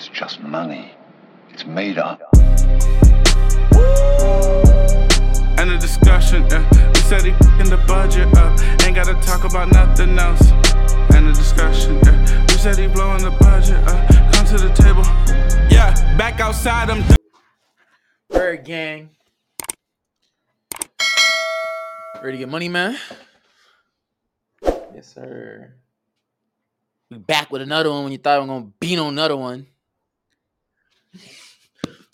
It's just money. It's made up. And the discussion, yeah. We said he in the budget up. Ain't gotta talk about nothing else. And the discussion, yeah. We said he blowing the budget up. Come to the table. Yeah, back outside them. Bird gang. Ready to get money, man? Yes, sir. We back with another one when you thought we were gonna beat on another one.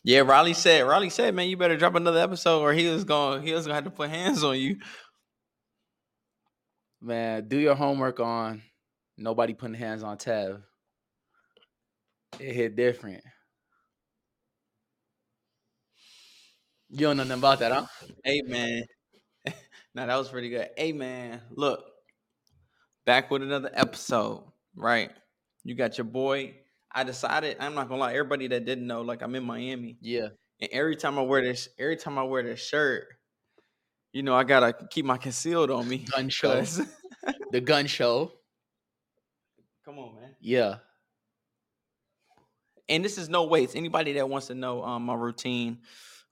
Yeah, Riley said. Riley said, "Man, you better drop another episode, or he was going. He was gonna have to put hands on you." Man, do your homework on nobody putting hands on Tev. It hit different. You don't know nothing about that, huh? Hey, man. now that was pretty good. Hey, man. Look, back with another episode. Right? You got your boy. I decided. I'm not gonna lie. Everybody that didn't know, like I'm in Miami, Yeah. and every time I wear this, every time I wear this shirt, you know, I gotta keep my concealed on me. Gun show. The gun show. Come on, man. Yeah. and this is no weights. Anybody that wants to know um, my routine,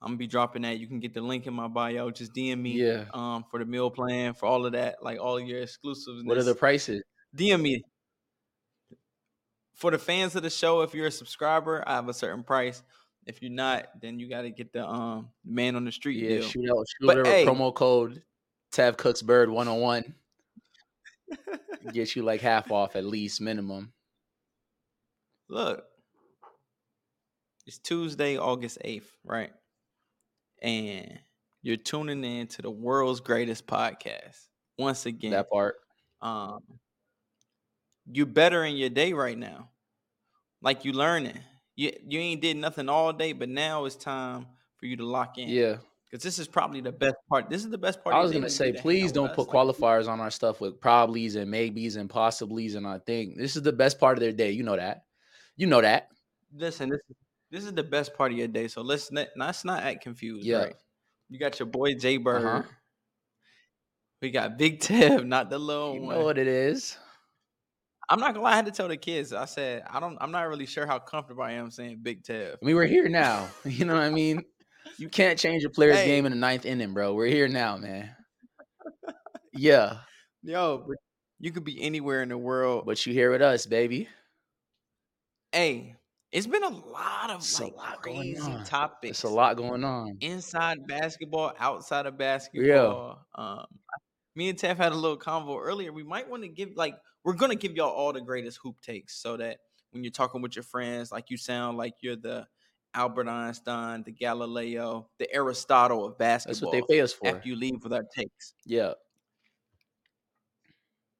I'm gonna be dropping that. You can get the link in my bio. Just DM me. Yeah. Um, for the meal plan, for all of that, like all of your exclusives. What are the prices? DM me. For the fans of the show, if you're a subscriber, I have a certain price. If you're not, then you got to get the um man on the street Yeah, deal. shoot out shoot But hey- promo code Tev Cooks Bird 101. Get you like half off at least minimum. Look, it's Tuesday, August 8th, right? And you're tuning in to the world's greatest podcast. Once again, That part. um, you're better in your day right now. Like you learning. You you ain't did nothing all day, but now it's time for you to lock in. Yeah. Because this is probably the best part. This is the best part. I was gonna say, please don't put. Like, qualifiers on our stuff with probablys and maybes and possiblies and I think this is the best part of their day. You know that. You know that. listen, this is this is the best part of your day. So let's not let's not act confused. Yeah. Right? You got your boy Jay Bird. Uh-huh. We got Big Tev, not the little one. You one. know what it is. I'm not gonna lie, I had to tell the kids. I said, I don't I'm not really sure how comfortable I am saying Big Tev. I mean, we're here now. You know what I mean? You can't change a player's Hey. game in the ninth inning, bro. We're here now, man. Yeah, Yo, you could be anywhere in the world. but you here with us, baby. hey, it's been a lot of It's a like lot going crazy on. topics. It's a lot going on. inside basketball, outside of basketball. Um, me and Tev had a little convo earlier. We might want to give like we're gonna give y'all all the greatest hoop takes so that when you're talking with your friends, like you sound like you're the Albert Einstein, the Galileo, the Aristotle of basketball. That's what they pay us for. after you leave with our takes. Yeah.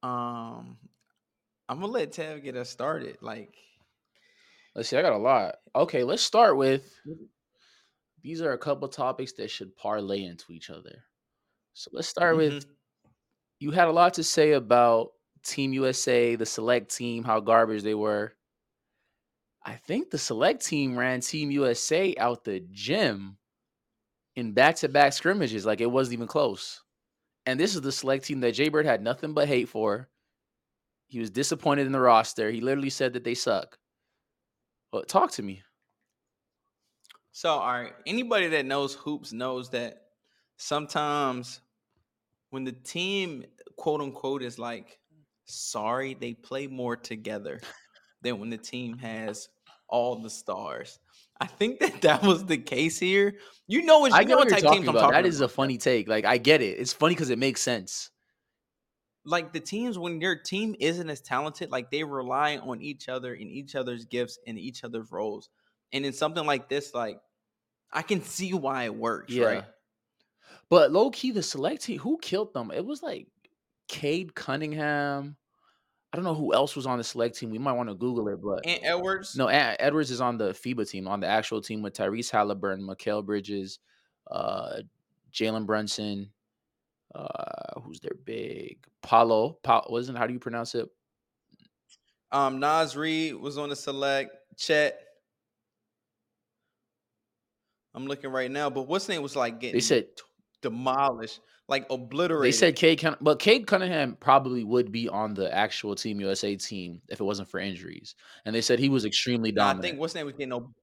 Um, I'm gonna let Tev get us started. Like, Let's see. I got a lot. Okay, let's start with these are a couple topics that should parlay into each other. So let's start with you had a lot to say about Team USA, the select team, how garbage they were. I think the select team ran Team USA out the gym in back to back scrimmages. Like it wasn't even close. And this is the select team that Jay Bird had nothing but hate for. He was disappointed in the roster. He literally said that they suck. But talk to me. So, all right, anybody that knows hoops knows that sometimes when the team, quote unquote, is like sorry, they play more together than when the team has all the stars. I think that that was the case here. You know what? You I know what what you're type talking teams I'm about. talking That is a funny take. Like I get it. It's funny because it makes sense. like the teams when your team isn't as talented, like they rely on each other and each other's gifts and each other's roles. And in something like this, like I can see why it works, Yeah. right? But low key, the select team, who killed them? It was like Cade Cunningham. I don't know who else was on the select team. We might want to Google it, but And Edwards, no, A- Edwards is on the FIBA team, on the actual team with Tyrese Halliburton, Mikal Bridges, uh, Jalen Brunson. Uh, who's their big Paolo? Pa- wasn't how do you pronounce it? um, Naz Reid was on the select. Chet. I'm looking right now, but what's name was like getting They said demolished, like obliterate. They said Cade, Cunningham, but Cade Cunningham probably would be on the actual Team USA team if it wasn't for injuries. And they said he was extremely No, I think what's name was getting ob-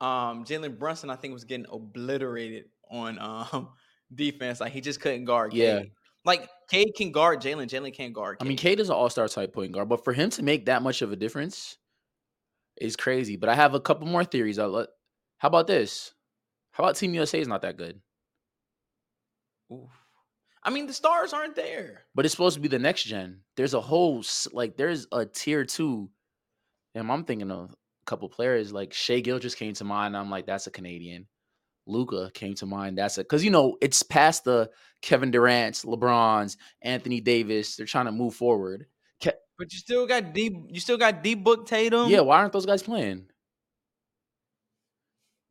um Jalen Brunson. I think was getting obliterated on um defense. Like he just couldn't guard. Yeah. Cade. Like Cade can guard Jalen. Jalen can't guard. I mean, Cade. Cade is an all-star type point guard, but for him to make that much of a difference is crazy. But I have a couple more theories. I'll let, how about this? How about Team USA is not that good, Oof. I mean, the stars aren't there. but it's supposed to be the next gen. There's a whole s- like there's a tier two, and I'm thinking of a couple players like Shai Gill just came to mind. I'm like, that's a Canadian. Luka came to mind. That's a because you know it's past the Kevin Durant's, LeBron's, Anthony Davis. They're trying to move forward. Ke- But you still got D. You still got D. Book Tatum. yeah, why aren't those guys playing?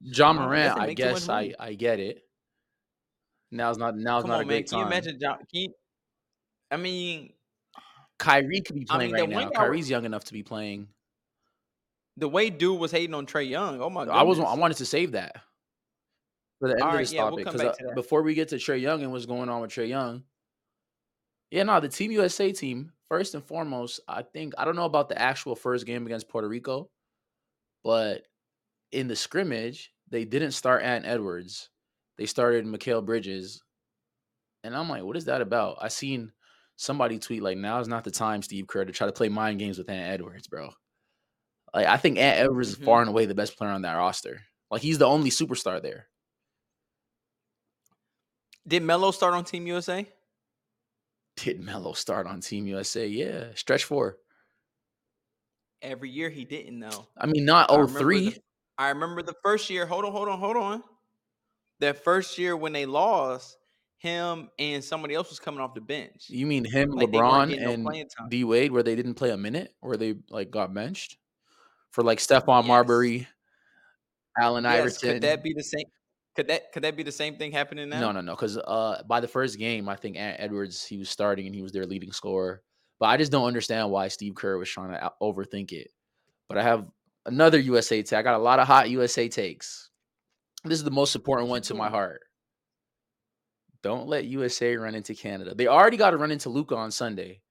Ja Morant, I make too much guess I. I get it. Now's not now's Come not on, a man. great Can you time. imagine? John, can you, I mean, Kyrie could be I playing mean, right now. Kyrie's young enough to be playing. the way dude was hating on Trae Young. Oh my god. I was I wanted to save that for the end of Alright, this yeah, we'll topic because uh, to that. before we get to Trae Young and what's going on with Trae Young, yeah, no, the Team USA team first and foremost. I think I don't know about the actual first game against Puerto Rico, but in the scrimmage they didn't start Ant Edwards. They started Mikal Bridges, and I'm like, what is that about? I seen somebody tweet like, "Now is not the time, Steve Kerr, to try to play mind games with Ant Edwards, bro." Like, I think Ant Edwards is Mhm. far and away the best player on that roster. Like, he's the only superstar there. Did Melo start on Team USA? Did Melo start on Team USA? Yeah, stretch four. Every year he didn't know. I mean, not I oh remember the- I remember the first year. Hold on, hold on, hold on. That first year when they lost, him and somebody else was coming off the bench. You mean him, Like, LeBron, getting no and. D Wade, where they didn't play a minute, where they like got benched for like Stephon Yes. Marbury, Allen Yes, Iverson. could that be the same? Could that could that be the same thing happening now? No, no, no. Because uh, by the first game, I think Ant Edwards he was starting and he was their leading scorer. But I just don't understand why Steve Kerr was trying to overthink it. But I have another USA take. I got a lot of hot USA takes. This is the most important one to my mm-hmm. heart. Don't let USA run into Canada. They already got to run into Luka on Sunday,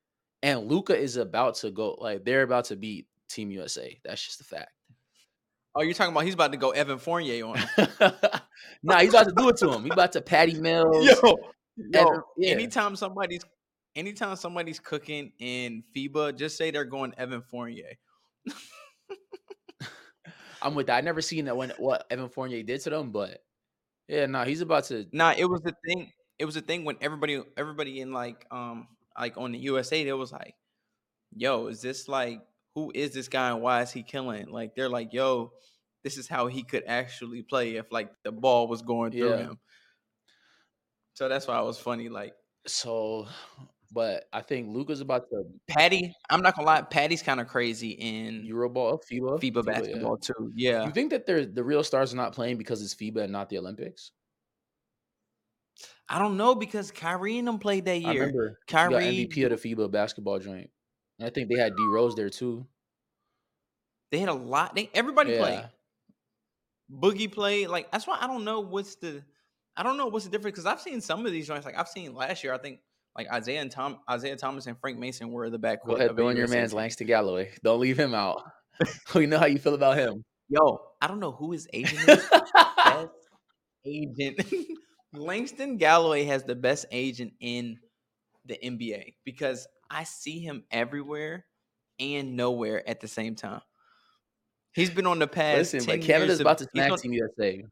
and Luka is about to go. Like they're about to beat Team USA. That's just a fact. Oh, you're talking about he's about to go Evan Fournier on nah, he's about to do it to him. He's about to Patty Mills. yo, yo. Evan- yeah. Anytime somebody's anytime somebody's cooking in FIBA, just say they're going Evan Fournier. I'm with that. I never seen that when what Evan Fournier did to them, but yeah, no, he's about to. Nah, it was the thing. It was the thing when everybody everybody in like um like on the USA, they was like, yo, is this like who is this guy and why is he killing? Like they're like, yo, this is how he could actually play if like the ball was going through Yeah. him. So that's why it was funny. Like So, but I think Luka's about to Patty, I'm not gonna lie, Patty's kind of crazy in Euroball, FIBA, FIBA yeah. basketball too. Yeah. You think that they're the real stars are not playing because it's FIBA and not the Olympics? I don't know because Kyrie and them played that I year. remember he got Kyrie, MVP of the FIBA basketball joint. And I think they had D Rose there too. they had a lot. They everybody played. Boogie played. Like that's why I don't know what's the I don't know what's the difference because I've seen some of these joints. Like I've seen last year, I think like Isaiah and Tom Isaiah Thomas and Frank Mason were the backcourt. Go ahead, throw in your USA man's. Langston Galloway. Don't leave him out. we know how you feel about him. Yo, I don't know who his agent is. best agent. Langston Galloway has the best agent in the NBA because I see him everywhere and nowhere at the same time. He's been on the past. Listen, 10 but years Canada's about to smack Team USA.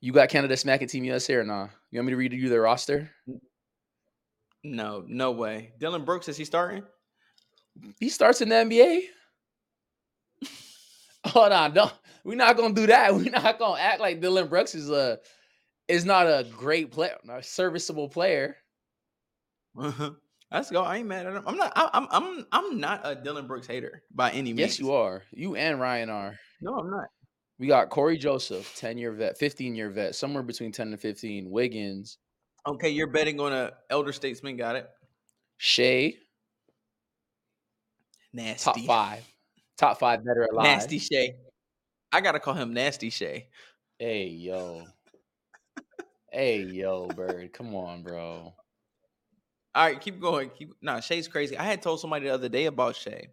You got Canada smacking Team USA or nah? You want me to read you their roster? No, no way. Dillon Brooks is he starting? He starts in the NBA. Hold on, no, we're not gonna do that. We're not gonna act like Dillon Brooks is a is not a great player, a serviceable player. Let's go. I ain't mad at him. I'm not. I, I'm. I'm. I'm not a Dillon Brooks hater by any means. Yes, you are. You and Ryan are. No, I'm not. We got Cory Joseph, 10 year vet, 15 year vet, somewhere between 10 and 15. Wiggins, Okay, you're betting on a elder statesman. Got it. Shai, Nasty. top five. Top five better alive. Nasty Shai. I gotta call him Nasty Shai. Hey, yo. Hey, yo, Bird, come on, bro. All right, keep going. Keep nah, Shai's crazy. I had told somebody the other day about Shai.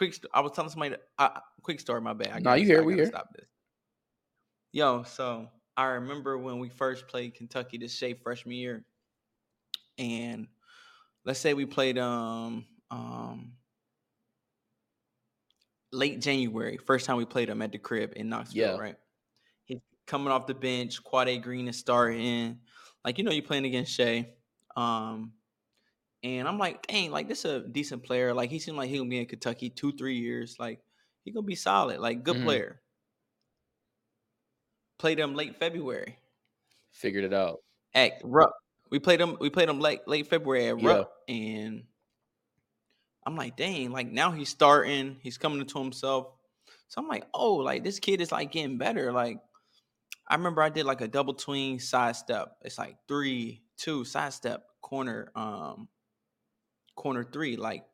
Quick, st- I was telling somebody. Uh, quick story. My bad. I Nah, you here, we here. Stop this. Yo, so I remember when we first played Kentucky this Shai freshman year, and let's say we played um um late January, first time we played him at the crib in Knoxville, Yeah. right? He's coming off the bench, Quade Green is starting. Like, you know, you're playing against Shai. Um, and I'm like, dang, like this is a decent player. Like he seemed like he gonna be in Kentucky two, three years. Like he gonna be solid, like good Mhm. player. Played him late February Figured it out. at Rupp. We played him. We played him late late February at Yeah. Rupp, and I'm like, dang, like now he's starting. He's coming to himself. So I'm like, oh, like this kid is like getting better. Like I remember I did like a double tween side step. It's like three, two side step corner, um, corner three. Like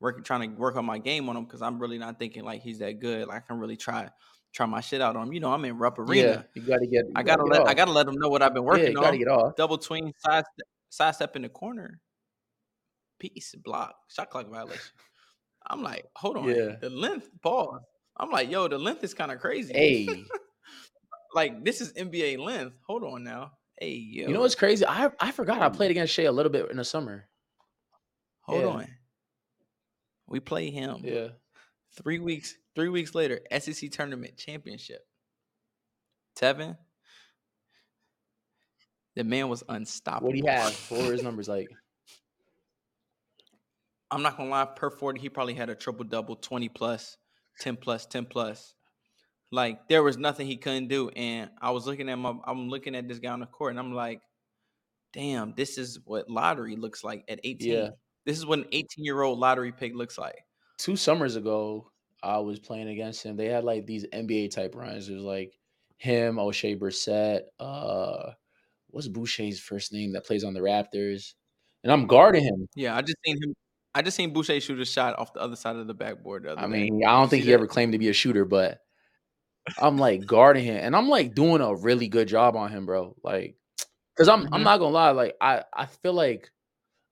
working, trying to work on my game on him because I'm really not thinking like he's that good. Like I can really try try my shit out on him. You know, I'm in Rupp Arena. Yeah, you gotta get. you I gotta get let I gotta let them know what I've been Yeah, working you gotta on. get off. Double tween side side step in the corner. Peace block shot clock violation. I'm like, hold on, Yeah. the length pause. I'm like, yo, the length is kind of crazy. Hey, like this is NBA length. Hold on now. Hey, yo, you know what's crazy? I I forgot I played against Shai a little bit in the summer. Hold yeah. on. We play him. Yeah, Three weeks. Three weeks later, SEC tournament championship. Tevin. The man was unstoppable. what do you have? What were his numbers like? I'm not gonna lie, per 40, he probably had a triple double, 20 plus, 10 plus, 10 plus. Like there was nothing he couldn't do. And I was looking at my I'm looking at this guy on the court and I'm like, damn, this is what lottery looks like at 18. Yeah. This is what an 18 year old lottery pick looks like. Two summers ago, I was playing against him. They had like these NBA type runs. It was like him, Oshae Brissett. Uh, what's Boucher's first name that plays on the Raptors? And I'm guarding him. Yeah, I just seen him. I just seen Boucher shoot a shot off the other side of the backboard. The other I day. mean, I don't think he ever claimed to be a shooter, but I'm like guarding him, and I'm like doing a really good job on him, bro. Like, because I'm I'm Mhm. not gonna lie, like I I feel like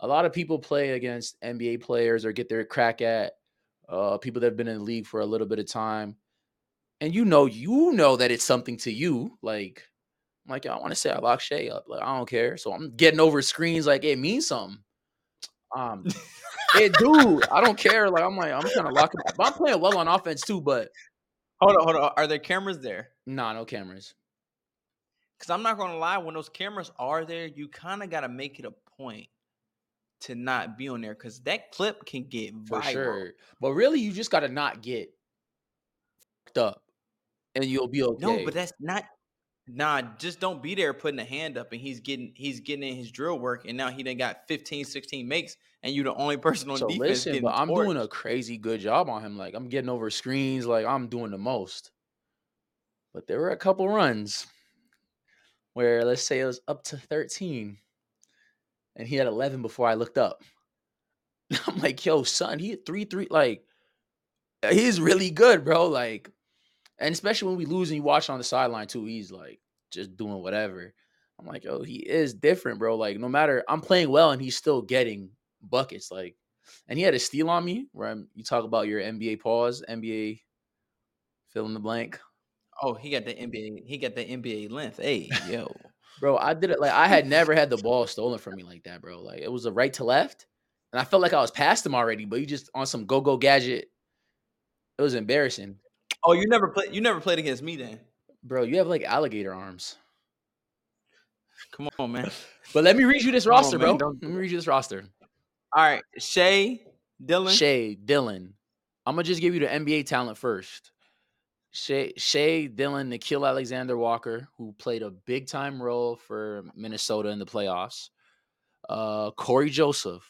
a lot of people play against NBA players or get their crack at uh people that have been in the league for a little bit of time, and you know you know that it's something to you. Like, I'm like, I want to say I lock Shai up. Like, I don't care. So I'm getting over screens like it means something. Um, it do. I don't care. Like I'm like I'm trying to lock him up. But I'm playing well on offense too, but hold on, hold on. Are there cameras there? nah, no cameras. Because I'm not gonna lie, when those cameras are there, you kind of gotta make it a point to not be on there because that clip can get for viral. sure. But really, you just gotta not get fucked up, and you'll be okay. No, but that's not. Nah, just don't be there putting a hand up and he's getting he's getting in his drill work and now he done got 15, 16 makes and you the only person on so defense listen. But I'm doing a crazy good job on him. Like I'm getting over screens. Like I'm doing the most. But there were a couple runs where let's say it was up to 13, and he had 11 before I looked up. I'm like, yo, son, he had three three. Like uh, he's really good, bro. Like, and especially when we lose and you watch on the sideline too, he's like just doing whatever. I'm like, yo, he is different, bro. Like, no matter I'm playing well and he's still getting buckets. Like, and he had a steal on me where I'm, you talk about your NBA pause, NBA fill in the blank. Oh, he got the NBA. He got the NBA length. Hey, yo. Bro, I did it like I had never had the ball stolen from me like that, bro. Like it was a right to left, and I felt like I was past him already, but you just on some go go gadget. It was embarrassing, Oh, you never played. You never played against me then. bro. You have like alligator arms. Come on, man. But let me read you this Come on, roster, man, bro. don't Let me read you this roster. All right, Shai, Dillon. Shai, Dillon. I'm gonna just give you the NBA talent first. Shai, Dillon, Nickeil Alexander Walker, who played a big time role for Minnesota in the playoffs. Uh, Cory Joseph,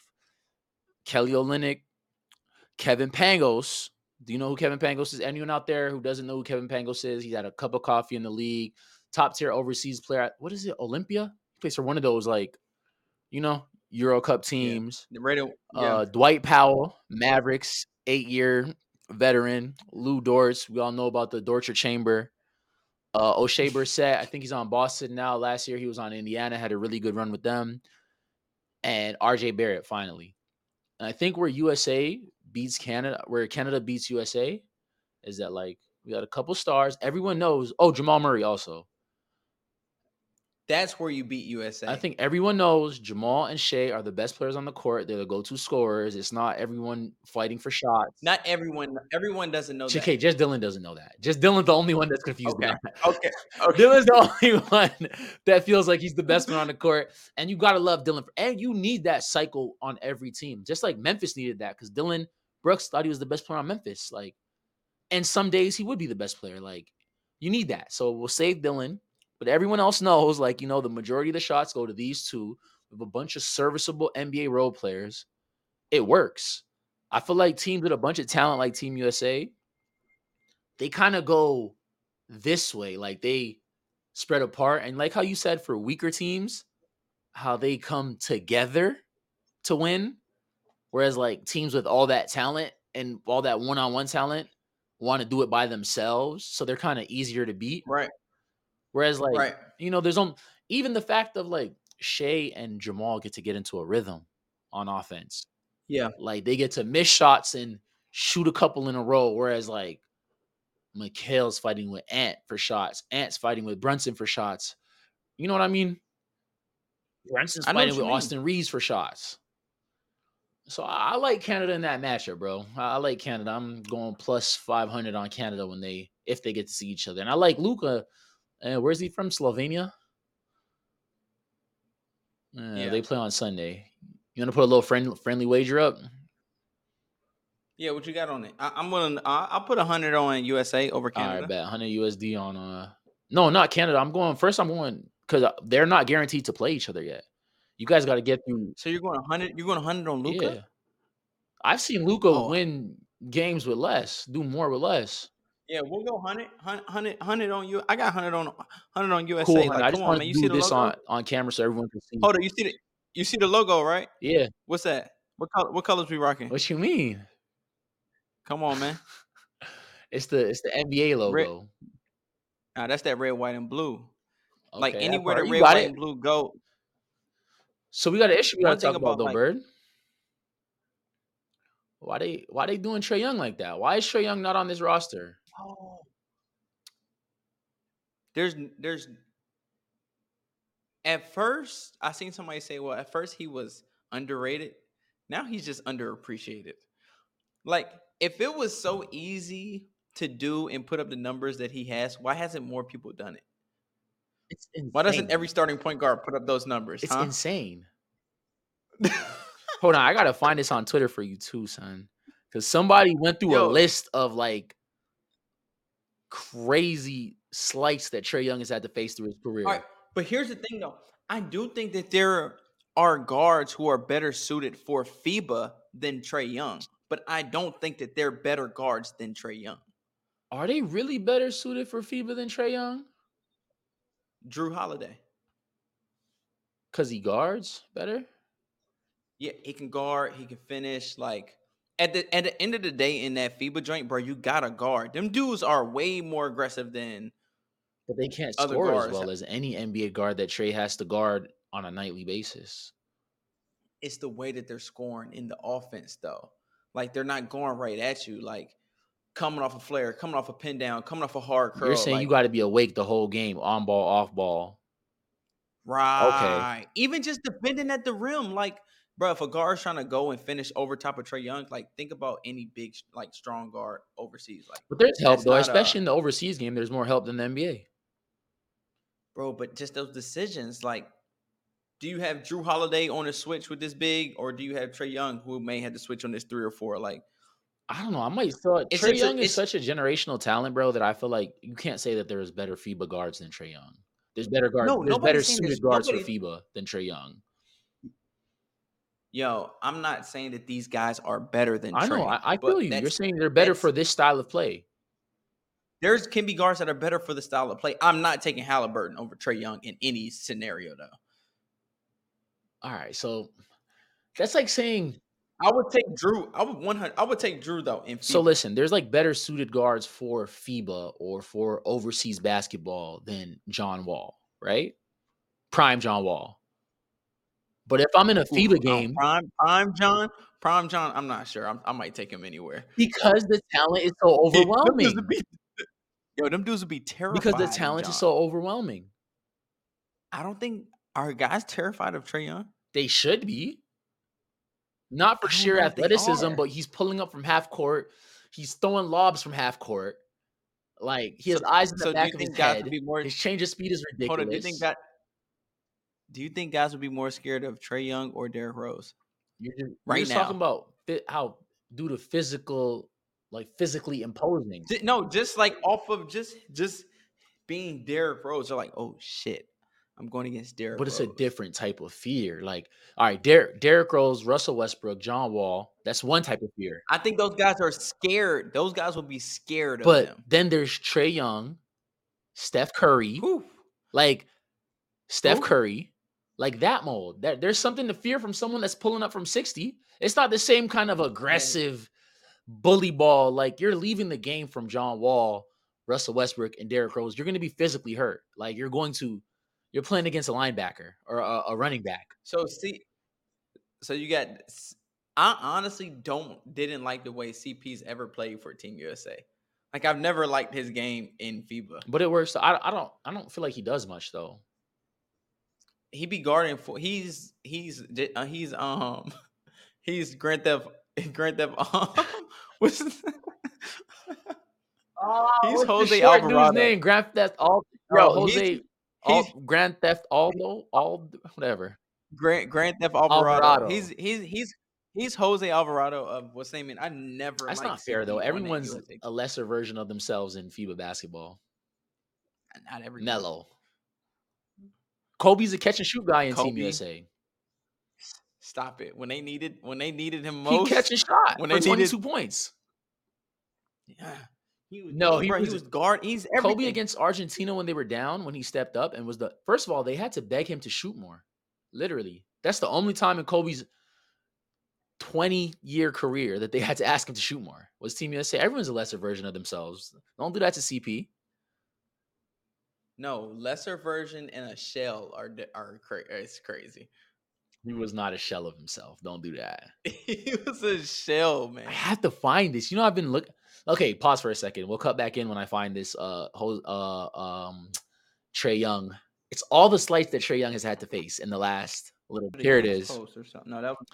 Kelly Olynyk, Kevin Pangos. Do you know who Kevin Pangos is? Anyone out there who doesn't know who Kevin Pangos is? He's had a cup of coffee in the league, top tier overseas player. at- What is it? Olympia? He plays for one of those like, you know, Euro Cup teams. The radio. Yeah. Uh, Dwight Powell, Mavericks, eight year veteran. Lou Dortz, we all know about the Dortcher Chamber. Uh, O'Shea Brissett, I think he's on Boston now. Last year he was on Indiana, had a really good run with them. And RJ Barrett finally. And I think where USA beats Canada, where Canada beats USA, is that like we got a couple stars. Everyone knows. Oh, Jamal Murray also. That's where you beat USA. I think everyone knows Jamal and Shai are the best players on the court. They're the go-to scorers. It's not everyone fighting for shots. not everyone. Everyone doesn't know that. Okay, just Dillon doesn't know that. Just Dillon's the only one that's confused. Okay. that. Okay. Okay. Dillon's the only one that feels like he's the best one on the court, and you gotta love Dillon. And you need that cycle on every team, just like Memphis needed that because Dillon Brooks thought he was the best player on Memphis. Like, and some days he would be the best player. Like, you need that. So we'll save Dillon, but everyone else knows, like, you know, the majority of the shots go to these two with a bunch of serviceable NBA role players. It works. I feel like teams with a bunch of talent like Team USA, they kind of go this way. Like they spread apart. And like how you said for weaker teams, how they come together to win. Whereas like teams with all that talent and all that one-on-one talent want to do it by themselves. So they're kind of easier to beat. Right. Whereas like Right. you know, there's on even the fact of like Shai and Jamal get to get into a rhythm on offense. Yeah. Like they get to miss shots and shoot a couple in a row. Whereas like Mikal's fighting with Ant for shots. Ant's fighting with Brunson for shots. You know what I mean? Brunson's I fighting with mean. Austin Reaves for shots. So I, I like Canada in that matchup, bro. I, I like Canada. I'm going plus 500 on Canada when they if they get to see each other. And I like Luka. Uh, where's he from? Slovenia. Uh, Yeah. They play on Sunday. You want to put a little friend, friendly wager up? Yeah. What you got on it? I, I'm gonna. I, I'll put a hundred on USA over Canada. right, bet 100 USD on uh no, not Canada. I'm going first. I'm going because they're not guaranteed to play each other yet. You guys got to get through. So you're going hundred. You're going hundred on Luka. Yeah, I've seen Luka Oh. win games with less, do more with less. Yeah, we'll go 100, 100, 100 on you. I got 100 on 100 on USA. Cool. like. I just want to You see do this on on camera so everyone can see. Hold on, you see the you see the logo, right? Yeah. What's that? What color what colors we rocking? What you mean? Come on, man. It's the it's the NBA logo. Nah, that's that red, white, and blue. like Okay, that anywhere the red, white, it. and blue go. So we got an issue we got to talk about, about, though, like- Bird. Why they why they doing Trae Young like that? Why is Trae Young not on this roster? Oh. There's there's at first I seen somebody say, well, at first he was underrated. Now he's just underappreciated. Like, if it was so easy to do and put up the numbers that he has, why hasn't more people done it? It's insane. Why doesn't every starting point guard put up those numbers? It's huh? insane. Hold on, I gotta find this on Twitter for you too, son. Because somebody went through a list of like crazy slights that Trae Young has had to face through his career. Right, but here's the thing though. I do think that there are guards who are better suited for FIBA than Trae Young, but I don't think that they're better guards than Trae Young. Are they really better suited for FIBA than Trae Young? Jrue Holiday. Cause he guards better. Yeah, he can guard, he can finish. Like at the at the end of the day, in that FIBA joint, bro, you gotta guard. Them dudes are way more aggressive than But they can't score as well as any NBA guard that Trae has to guard on a nightly basis. it's the way that they're scoring in the offense, though. Like they're not going right at you, like coming off a flare, coming off a pin down, coming off a hard curl. You're saying you got to be awake the whole game, on ball, off ball. Right. Okay. Even just defending at the rim, like, bro, if a guard's trying to go and finish over top of Trae Young, like, think about any big, like, strong guard overseas, like, But there's help though, especially in the overseas game. There's more help than the NBA. bro. But just those decisions, like, do you have Jrue Holiday on a switch with this big, or do you have Trae Young who may have to switch on this three or four? Like, I don't know. I might thought Trae a- Young is such a generational talent, bro, that I feel like you can't say that there's better FIBA guards than Trae Young. There's better guards. No, there's better suited guards for nobody- FIBA than Trae Young. Yo, I'm not saying that these guys are better than I Trae, know. I, I feel you. You're saying they're better for this style of play. There's can be guards that are better for the style of play. I'm not taking Halliburton over Trae Young in any scenario, though. All right, so that's like saying I would take Jrue. I would one hundred. I would take Jrue though. In So listen, there's like better suited guards for FIBA or for overseas basketball than John Wall, right? Prime John Wall. But if I'm in a FIBA game, prime prime John, prime John. I'm not sure. I'm, I might take him anywhere. because the talent is so overwhelming. be- yo, them dudes would be terrified. Because the talent John. is so overwhelming. I don't think are guys terrified of Trae Young. They should be. Not for sheer know if they athleticism, but he's pulling up from half court. He's throwing lobs from half court. Like he has So- eyes in the So back of his head. more? His change of speed is ridiculous. Hold on. Do you think that? Do you think guys would be more scared of Trae Young or Derrick Rose? You're just, you're right just talking about how due to physical, like physically imposing. No, just like off of just just being Derrick Rose. They're like, oh shit, I'm going against Derrick. But it's a different type of fear. Like, all right, Derek, Derrick Rose, Russell Westbrook, John Wall. That's one type of fear. I think those guys are scared. Those guys will be scared of But them. then there's Trae Young, Steph Curry, Whew. like Steph? Curry, like that mold. There, there's something to fear from someone that's pulling up from 60. It's not the same kind of aggressive bully ball. Like you're leaving the game from John Wall, Russell Westbrook, and Derrick Rose. You're going to be physically hurt. Like you're going to, you're playing against a linebacker or a, a running back. So see, so you got. I honestly don't didn't like the way CP's ever played for Team USA. Like I've never liked his game in FIBA. But it works. I, I don't, I don't feel like he does much though. He be guarding for. He's he's uh, he's um he's Grand Theft Grand Theft. Um, what's Oh, He's what's Jose Alvarado. name? Grand Theft All Yo, Yo, he's- Jose Al, he's- Grand Theft Aldo, all whatever. Grand Grand Theft Alvarado. Alvarado. He's he's he's he's Jose Alvarado of what's his name? I never. That's not fair though. CP on that Everyone's a lesser version of themselves in FIBA basketball. not every Melo. Kobe's a catch and shoot guy in Team Kobe. USA. Stop it. When they needed when they needed him He most. catch and shot when for they needed- 22 points. Yeah. He was, No, he bro, was- he was guard. He's everything. Kobe against Argentina when they were down, when he stepped up and was the first of all, they had to beg him to shoot more. Literally. That's the only time in Kobe's 20 year career that they had to ask him to shoot more. Was Team USA. Everyone's a lesser version of themselves. Don't do that to CP. No, lesser version and a shell are are cra- it's crazy. He was not a shell of himself. Don't do that. he was a shell, man. I have to find this. You know, I've been looking. Okay, pause for a second. We'll cut back in when I find this. Uh, Ho- uh, um, Trae Young. It's all the slights that Trae Young has had to face in the last little. Here it is. post or something. No, that was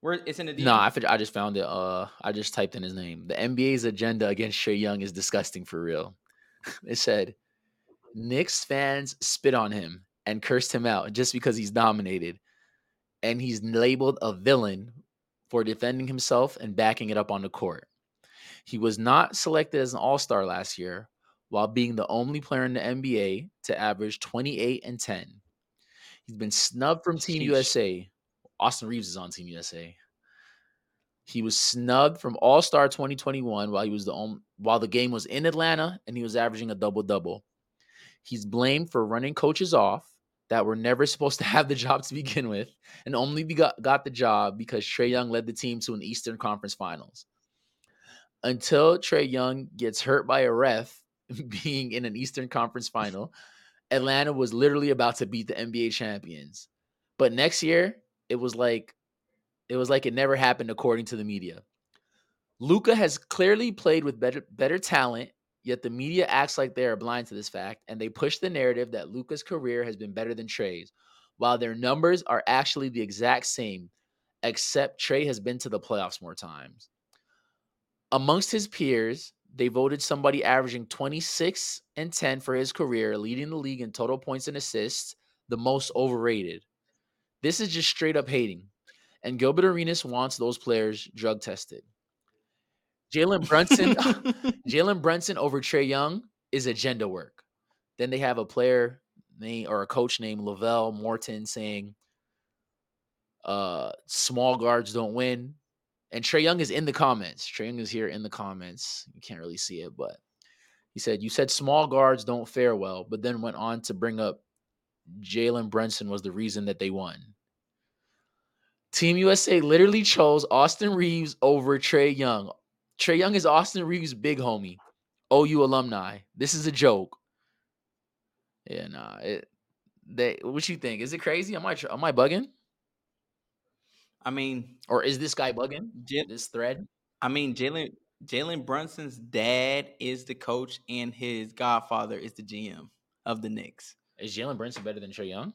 where it's in the No, I, I just found it. Uh, I just typed in his name. The NBA's agenda against Trae Young is disgusting for real. it said, Knicks fans spit on him and cursed him out just because he's dominated, and he's labeled a villain for defending himself and backing it up on the court. He was not selected as an All Star last year, while being the only player in the NBA to average 28 and 10. He's been snubbed from Team Sheesh. USA. Austin Reaves is on Team USA. He was snubbed from All Star 2021 while he was the only, while the game was in Atlanta and he was averaging a double double. He's blamed for running coaches off that were never supposed to have the job to begin with, and only got, got the job because Trae Young led the team to an Eastern Conference Finals. Until Trae Young gets hurt by a ref being in an Eastern Conference Final, Atlanta was literally about to beat the NBA champions. But next year, it was like it was like it never happened according to the media. Luka has clearly played with better better talent, yet the media acts like they are blind to this fact and they push the narrative that Luka's career has been better than Trae's, while their numbers are actually the exact same, except Trae has been to the playoffs more times. Amongst his peers, they voted somebody averaging 26 and 10 for his career, leading the league in total points and assists, the most overrated. This is just straight up hating. And Gilbert Arenas wants those players drug tested. Jalen Brunson, Jalen Brunson over Trae Young is agenda work. Then they have a player name or a coach named Lavelle Morton saying, uh, small guards don't win. And Trae Young is in the comments. Trae Young is here in the comments. You can't really see it, but he said, You said small guards don't fare well, but then went on to bring up Jalen Brunson was the reason that they won. Team USA literally chose Austin Reaves over Trae Young. Trae Young is Austin Reaves' big homie. OU alumni. This is a joke. Yeah, nah. It, they, what you think? Is it crazy? Am I am I bugging? I mean, Or is this guy bugging? This thread? I mean, Jalen Jalen Brunson's dad is the coach, and his godfather is the GM of the Knicks Is Jalen Brunson better than Trae Young?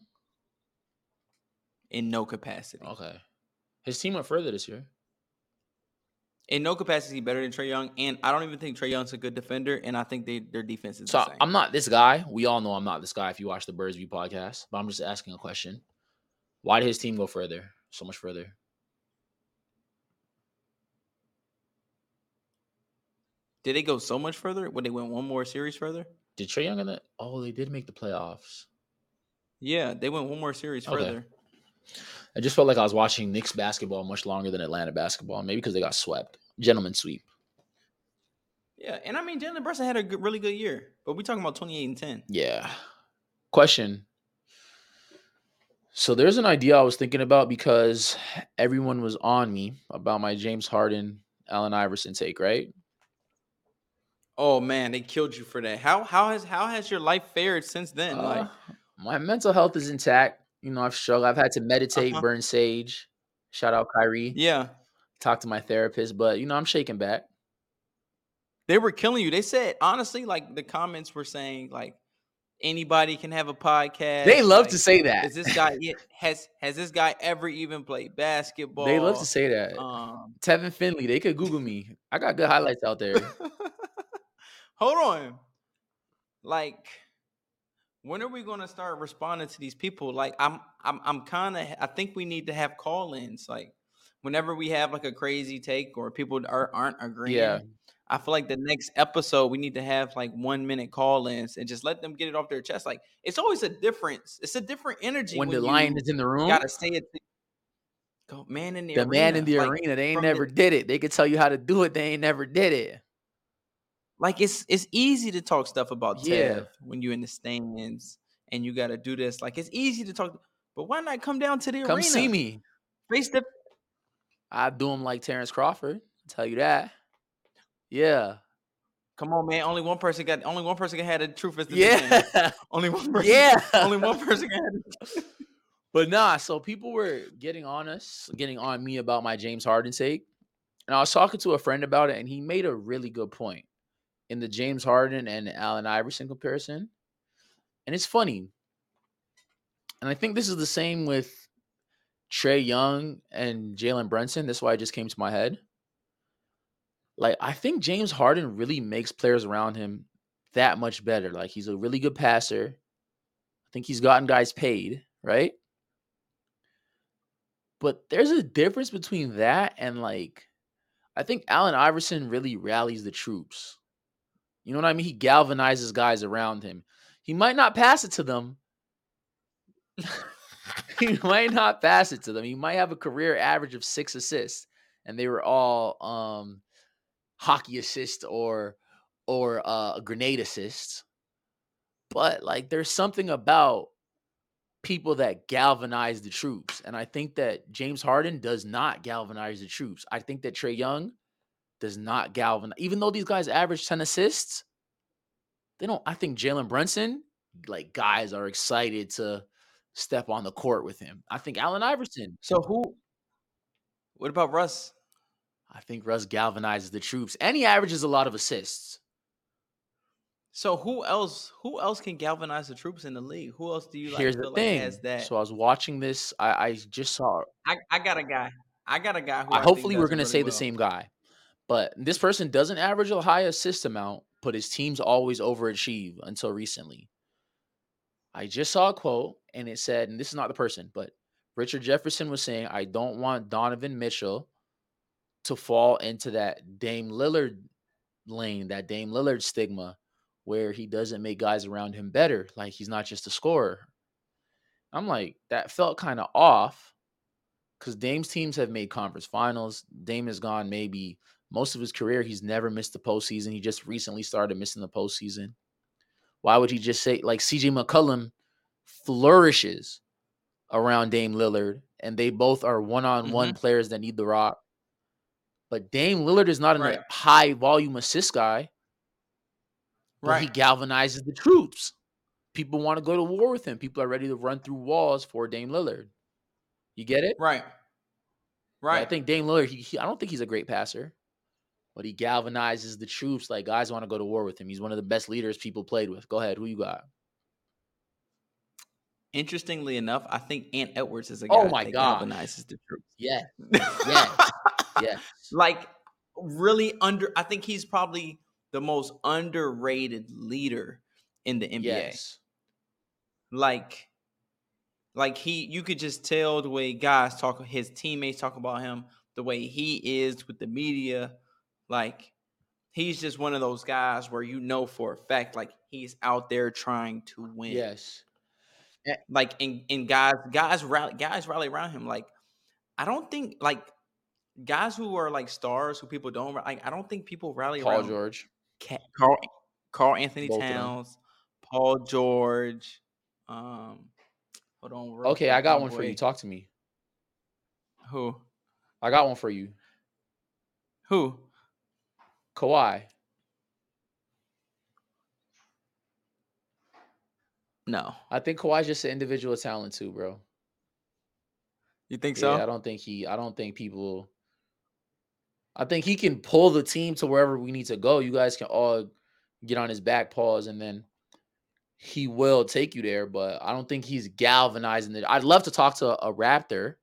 in no capacity. Okay. His team went further this year. In no capacity, better than Trae Young, and I don't even think Trae Young's a good defender, and I think they their defense is So. I'm not this guy. We all know I'm not this guy if you watch the Birds View podcast, but I'm just asking a question. Why did his team go further? So much further. Did they go so much further? When they went one more series further? Did Trae Young and that? Oh, they did make the playoffs. Yeah, they went one more series Okay. further. I just felt like I was watching Knicks basketball much longer than Atlanta basketball, maybe because they got swept. Gentlemen sweep. Yeah, and I mean Jalen Brunson had a good, really good year, but we're talking about 28 and 10. Yeah. Question. So there's an idea I was thinking about because everyone was on me about my James Harden, Allen Iverson take, right? Oh man, they killed you for that. How how has how has your life fared since then? like, Uh, my mental health is intact. You know, I've struggled. I've had to meditate, Uh-huh. burn sage. Shout out Kyrie. yeah, Talk to my therapist, but you know, I'm shaking back. they were killing you. They said honestly, like the comments were saying, like anybody can have a podcast. They love like, to say that. Is this guy has has this guy ever even played basketball? They love to say that. Um, Tevin Finley, they could Google me. I got good highlights out there. hold on, like. When are we going to start responding to these people? Like, I'm, I'm, I'm kind of. I think we need to have call-ins. Like, whenever we have like a crazy take or people are, aren't agreeing, Yeah. I feel like the next episode we need to have like one minute call-ins and just let them get it off their chest. Like, it's always a difference. It's a different energy When the lion is in the room, Gotta say it. Go man in the, the man in the Like, arena, they ain't from the- never did it. They could tell you how to do it. They ain't never did it. Like it's it's easy to talk stuff about Yeah. Tev when you're in the stands and you got to do this. Like it's easy to talk, but why not come down to the Come arena? see me. Face the I do him like Terrence Crawford. I'll tell you that. Yeah. come on, man. Only one person got. Only one person can have the truth as the. Yeah. Only one person. yeah. Only one person can have. The, But nah, so people were getting on us, getting on me about my James Harden take. And I was talking to a friend about it, and he made a really good point in the James Harden and Allen Iverson comparison. And it's funny. And I think this is the same with Trae Young and Jalen Brunson. That's why it just came to my head. Like, I think James Harden really makes players around him that much better. Like, he's a really good passer. I think he's gotten guys paid, right? But there's a difference between that and like I think Allen Iverson really rallies the troops. You know what I mean? He galvanizes guys around him. He might not pass it to them. he might not pass it to them. He might have a career average of 6 assists and they were all um hockey assists or or uh grenade assists. But like there's something about people that galvanize the troops. And I think that James Harden does not galvanize the troops. I think that Trae Young does not galvanize. Even though these guys average 10 assists, they don't. I think Jalen Brunson, like guys are excited to step on the court with him. I think Allen Iverson, so who? What about Russ? I think Russ galvanizes the troops. And he averages a lot of assists. So who else? Who else can galvanize the troops in the league? Who else do you like? Here's the like thing. has that? So I was watching this. I, I just saw I, I got a guy. I got a guy. Who I, hopefully we're gonna really say well. the same guy. But this person doesn't average a high assist amount, but his teams always overachieve until recently. I just saw a quote and it said, and this is not the person, but Richard Jefferson was saying, I don't want Donovan Mitchell to fall into that Dame Lillard lane, that Dame Lillard stigma, where he doesn't make guys around him better. Like he's not just a scorer. I'm like, that felt kind of off because Dame's teams have made conference finals. Dame has gone maybe most of his career. He's never missed the postseason. He just recently started missing the postseason. Why would he just say like CJ McCollum flourishes around Dame Lillard and they both are one-on-one Mhm. players that need the rock. But Dame Lillard is not a Right. high volume assist guy, but he galvanizes the troops. People want to go to war with him. People are ready to run through walls for Dame Lillard. You get it? Right. Yeah, Right. I think Dame Lillard. He, he, I don't think he's a great passer, but he galvanizes the troops. Like guys want to go to war with him. He's one of the best leaders people played with. Go ahead, who you got? Interestingly enough, I think Ant Edwards is a oh guy Oh my that galvanizes the troops. Yeah, Yes. yeah. like really under I think he's probably the most underrated leader in the NBA. Yes. Like like he you could just tell the way guys talk his teammates talk about him, the way he is with the media, like he's just one of those guys where you know for a fact like he's out there trying to win. Yes. Like and, and guys guys rally guys rally around him like I don't think like guys who are like stars who people don't like I don't think people rally around Paul around George. Karl Karl Anthony Both. Towns, Paul George. Um, hold on. Okay, I got one for you. Talk to me. Who? I got one for you. Who? Kawhi. No. I think Kawhi's just an individual talent too, bro. You think so? I don't think he. I don't think people. I think he can pull the team to wherever we need to go. You guys can all get on his back paws, and then he will take you there. But I don't think he's galvanizing it. I'd love to talk to a Raptor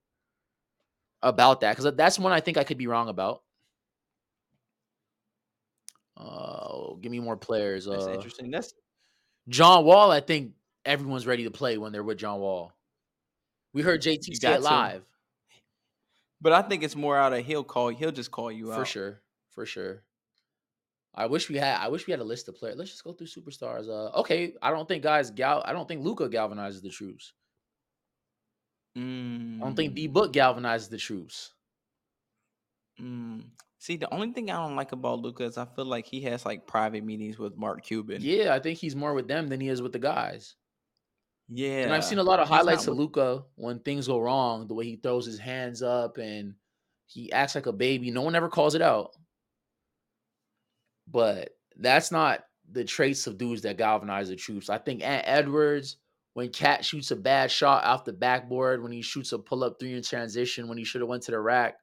about that because that's one I think I could be wrong about. Uh, give me more players. That's uh, interesting. That's John Wall, I think everyone's ready to play when they're with John Wall. We heard JT You say got it to. live. but I think it's more out of he'll call he'll just call you For out. For sure. For sure. I wish we had I wish we had a list of players. Let's just go through superstars. Uh okay, I don't think guys gal I don't think Luka galvanizes the troops. I don't think D Mm, Book galvanizes the troops. mm. See, the only thing I don't like about Luka is I feel like he has like private meetings with Mark Cuban. Yeah, I think he's more with them than he is with the guys. Yeah. And I've seen a lot of highlights of Luka when things go wrong, the way he throws his hands up and he acts like a baby. No one ever calls it out. But that's not the traits of dudes that galvanize the troops. I think Ant Edwards, when KAT shoots a bad shot off the backboard, when he shoots a pull up three in transition, when he should have went to the rack,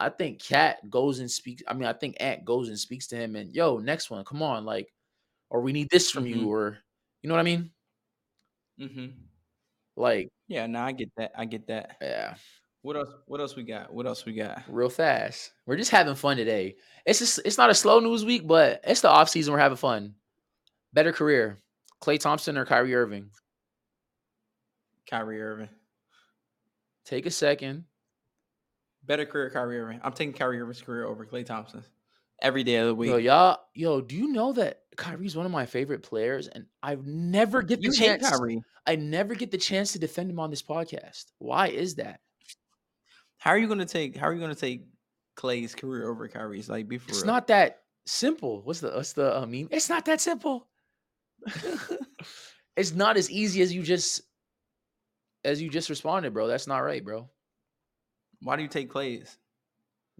I think KAT goes and speaks. I mean, I think Ant goes and speaks to him and yo, next one, come on, like, or we need this from Mhm. you, or you know what I mean? Mhm. Like, Yeah, no, I get that. I get that. yeah. What else? What else we got? What else we got? real fast. We're just having fun today. It's just it's not a slow news week, but it's the off season. We're having fun. Better career, Klay Thompson or Kyrie Irving? Kyrie Irving. Take a second. Better career, Kyrie Irving. I'm taking Kyrie Irving's career over Klay Thompson's every day of the week. Yo, y'all, yo, do you know that Kyrie's one of my favorite players, and I never get the you hate chance. Kyrie. I never get the chance to defend him on this podcast. Why is that? How are you gonna take? How are you gonna take Klay's career over Kyrie's? Like, be for It's real. not that simple. What's the what's the uh, meme? It's not that simple. it's not as easy as you just as you just responded, bro. That's not right, bro. Why do you take Klay's?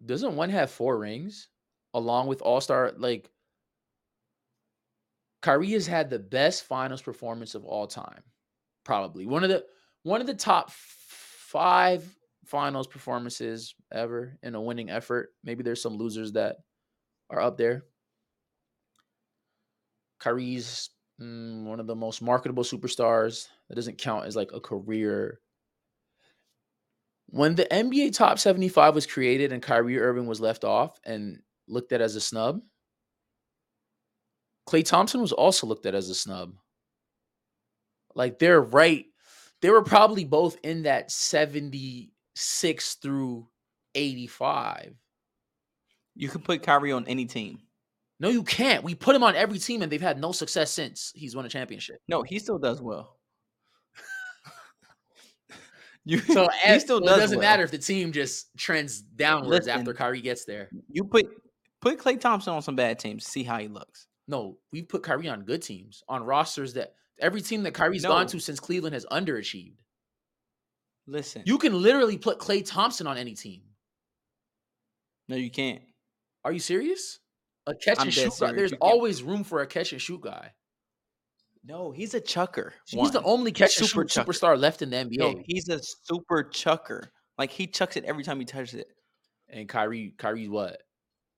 doesn't one have four rings along with all star like Kyrie has had the best finals performance of all time probably. One of the one of the top five finals performances ever in a winning effort. Maybe there's some losers that are up there. Kyrie's mm, one of the most marketable superstars. That doesn't count as like a career when the NBA top 75 was created and Kyrie Irving was left off and looked at as a snub, Klay Thompson was also looked at as a snub. Like they're right. They were probably both in that 76 through 85. You can put Kyrie on any team. No, you can't. We put him on every team and they've had no success since he's won a championship. No, he still does well. You So he eh, still so does it doesn't well. matter if the team just trends downwards after Listen. Kyrie gets there. You put put Klay Thompson on some bad teams. See how he looks. No, we put Kyrie on good teams, on rosters that every team that Kyrie's No. gone to since Cleveland has underachieved. Listen, You can literally put Klay Thompson on any team. no, you can't. Are you serious? A catch I'm and shoot guy. serious. There's always room for a catch and shoot guy. No, he's a chucker. He's the only catch and Super chucker. superstar left in the NBA. No, he's a super chucker. Like he chucks it every time he touches it. and Kyrie, Kyrie's what?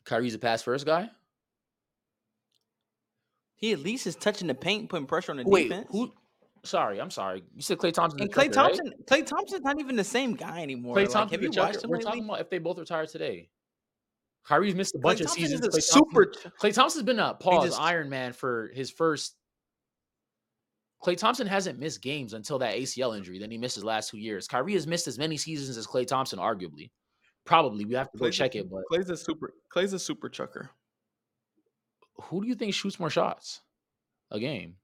Kyrie's a pass first guy. He at least is touching the paint, putting pressure on the Wait, defense. who? Sorry, I'm sorry. You said Klay Thompson. and Klay Thompson, Klay Thompson's not even the same guy anymore. Klay like, Thompson. have you watched him We're lately? talking about if they both retire today. Kyrie's missed a Klay bunch of Thompson seasons. is a Klay super. Thompson, ch- Klay Thompson's been a pause just- Iron Man for his first. Klay Thompson hasn't missed games until that ACL injury. Then he missed his last two years. Kyrie has missed as many seasons as Klay Thompson, arguably. Probably we have to go Klay's a check su- it. But Klay's a super. Klay's a super chucker. who do you think shoots more shots a game?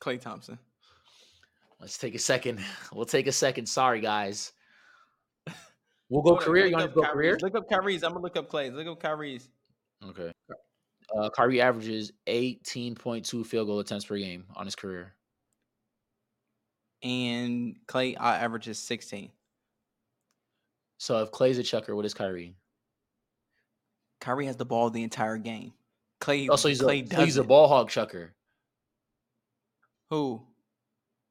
Klay Thompson. Let's take a second. We'll take a second. Sorry, guys. We'll go Hold career. You want to go Kyrie's. career? Look up Kyrie's. I'm gonna look up Klay's. Look up Kyrie's. Okay. Uh, Kyrie averages 18.2 field goal attempts per game on his career. And Klay uh, averages 16. So if Klay's a chucker, what is Kyrie? Kyrie has the ball the entire game. Klay. Also, he's Klay a, so he's a ball hog chucker. Who?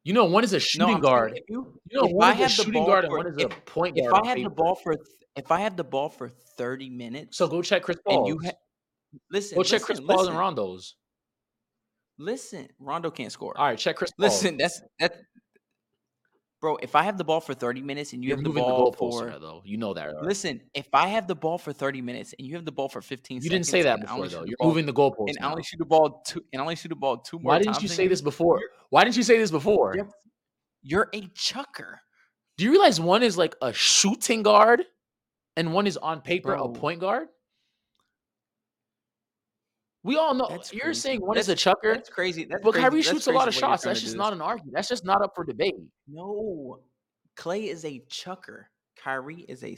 You know, one is a shooting I'm guard. You, You know, if one I is a shooting guard and one is if- a point if guard. I had have the ball for if I have the ball for 30 minutes, so go check Chris Paul. and you ha- listen, go check Chris listen, Paul's listen, and Rondo's. Listen, Rondo can't score. All right, check Chris Paul. Listen, that's that, bro. If I have the ball for 30 minutes and you you're have the ball the for there, though. You know that. right? listen, if I have the ball for 30 minutes and you have the ball for 15 you seconds, didn't say that before, though. You're ball- moving the goalposts. and I only shoot the ball two and I only shoot the ball two more Why didn't you say this before? Why didn't you say this before? You're, you're a chucker. Do you realize one is like a shooting guard and one is on paper Bro. a point guard? We all know That's you're crazy. saying one is a chucker, That's crazy. That's but. Kyrie that's shoots a lot of crazy the way you're shots. That's just not an argument. That's just not up for debate. No, Klay is a chucker. Kyrie is a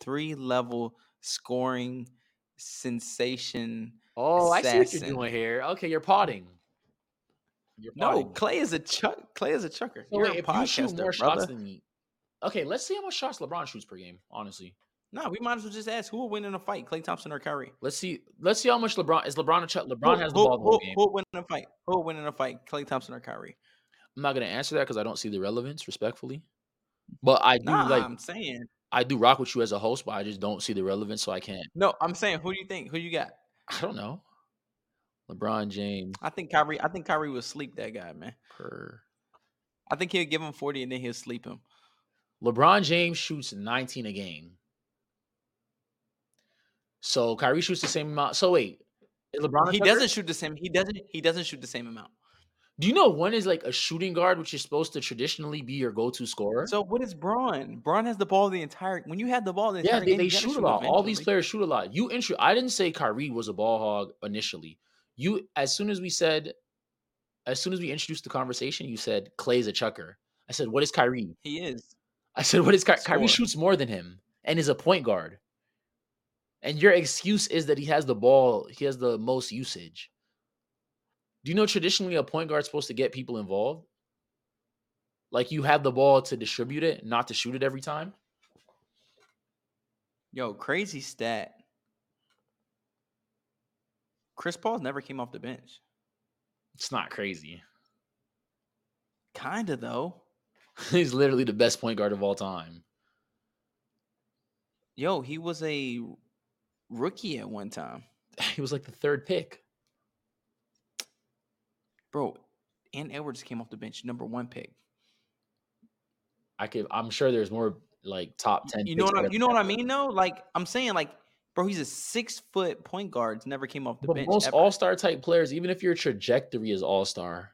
three level scoring sensation. Oh, I see what you're doing here. Okay, you're potting. You're No. Klay is a chuck. Klay is a chucker. So You're wait, a if you shoot more shots than me, okay, let's see how much shots LeBron shoots per game. Honestly, No, we might as well just ask who will win in a fight, Klay Thompson or Kyrie. let's see. Let's see how much LeBron is. LeBron a chuck. LeBron who, has the who, ball the who, game. who will win in a fight? Who will win in a fight, Klay Thompson or Kyrie? I'm not gonna answer that because I don't see the relevance, respectfully. But I do Nah, like. I'm saying. I do rock with you as a host, but I just don't see the relevance, so I can't. No, I'm saying who do you think? Who you got? I don't know. LeBron James I think Kyrie. I think Kyrie will sleep that guy, man. per I think he'll give him 40 and then he'll sleep him. LeBron James shoots 19 a game. So Kyrie shoots the same amount. So wait, LeBron? He doesn't shoot the same. He doesn't. He doesn't shoot the same amount. Do you know one is like a shooting guard, which is supposed to traditionally be your go-to scorer? So what is Bron? Bron has the ball the entire. When you had the ball the entire yeah, they, game, they shoot a lot. All these players shoot a lot. You intro. I didn't say Kyrie was a ball hog initially. You as soon as we said, as soon as we introduced the conversation, you said Klay's a chucker. I said, what is Kyrie? He is. I said, what is Ky- Kyrie shoots more than him and is a point guard. And your excuse is that he has the ball, he has the most usage. Do you know traditionally a point guard's supposed to get people involved? Like you have the ball to distribute it, not to shoot it every time. Yo, crazy stat. Chris Paul's never came off the bench. It's not crazy. Kinda though. He's literally the best point guard of all time. Yo, he was a rookie at one time, He was like the third pick. bro. Ant Edwards came off the bench, number one pick. I could I'm sure there's more like top 10 You know what I, you know what I mean though? Like I'm saying, like, bro, he's a six foot point guard. Never came off the But bench. most all-star type players, even if your trajectory is all-star,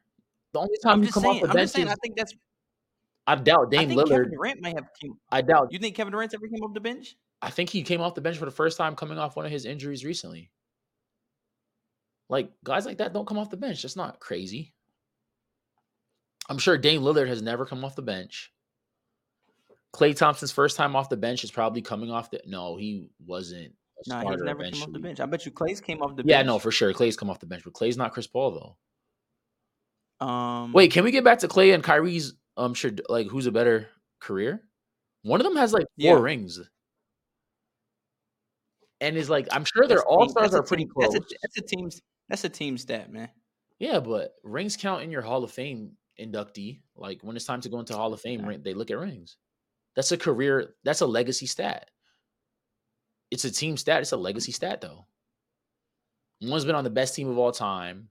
the only time I'm you come saying. off the I'm bench just saying. is I think that's. I doubt I Dame think Lillard. Kevin Durant might have. Came, I doubt. you think Kevin Durant ever came off the bench? I think he came off the bench for the first time coming off one of his injuries recently. Like guys like that don't come off the bench. That's not crazy. I'm sure Dame Lillard has never come off the bench. Klay Thompson's first time off the bench is probably coming off the. No, he wasn't. No, Nah, he never came off the bench. I bet you Klay's came off the Yeah, bench. no, for sure. Klay's come off the bench, but Klay's not Chris Paul though. Um, Wait, can we get back to Klay and Kyrie's? Um, sure. Like, who's a better career. One of them has like four Yeah. rings. And is like, I'm sure their all stars are pretty team- close. That's a, that's a team. That's a team stat, man. Yeah, but rings count in your Hall of Fame inductee. Like when it's time to go into Hall of Fame, they look at rings. That's a career. That's a legacy stat. It's a team stat. It's a legacy stat, though. One's been on the best team of all time.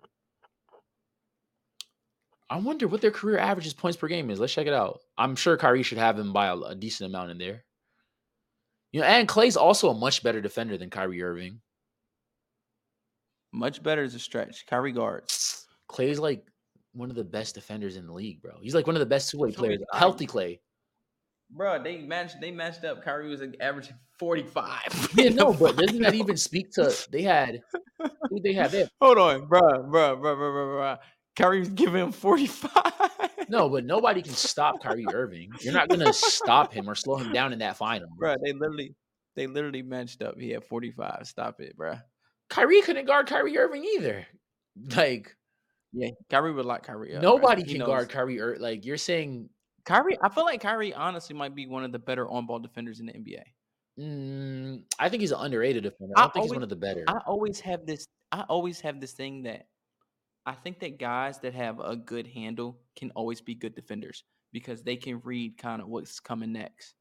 I wonder what their career averages points per game is. Let's check it out. I'm sure Kyrie should have him by a, a decent amount in there. You know, and Klay's also a much better defender than Kyrie Irving. Much better as a stretch. Kyrie guards. Klay's like one of the best defenders in the league, bro. He's like one of the best two-way players. Healthy Klay. Bro, they matched. They matched up. Kyrie was like, averaging forty five. Yeah, no, but doesn't that even speak to they had who they had? They had Hold on, bro, bro, bro, bro, bro, bro. Kyrie was giving him forty five. no, but nobody can stop Kyrie Irving. You're not gonna stop him or slow him down in that final. bro. They literally, they literally matched up. He had forty five. Stop it, bro. Kyrie couldn't guard Kyrie Irving either. Like Yeah, Kyrie would lock Kyrie up. nobody bruh. He can knows- guard Kyrie. Ir- like you're saying, Kyrie. I feel like Kyrie honestly might be one of the better on ball defenders in the NBA. mm, I think he's an underrated defender. I I don't think he's one of the better. I always have this. I always have this thing that I think that guys that have a good handle can always be good defenders because they can read kind of what's coming next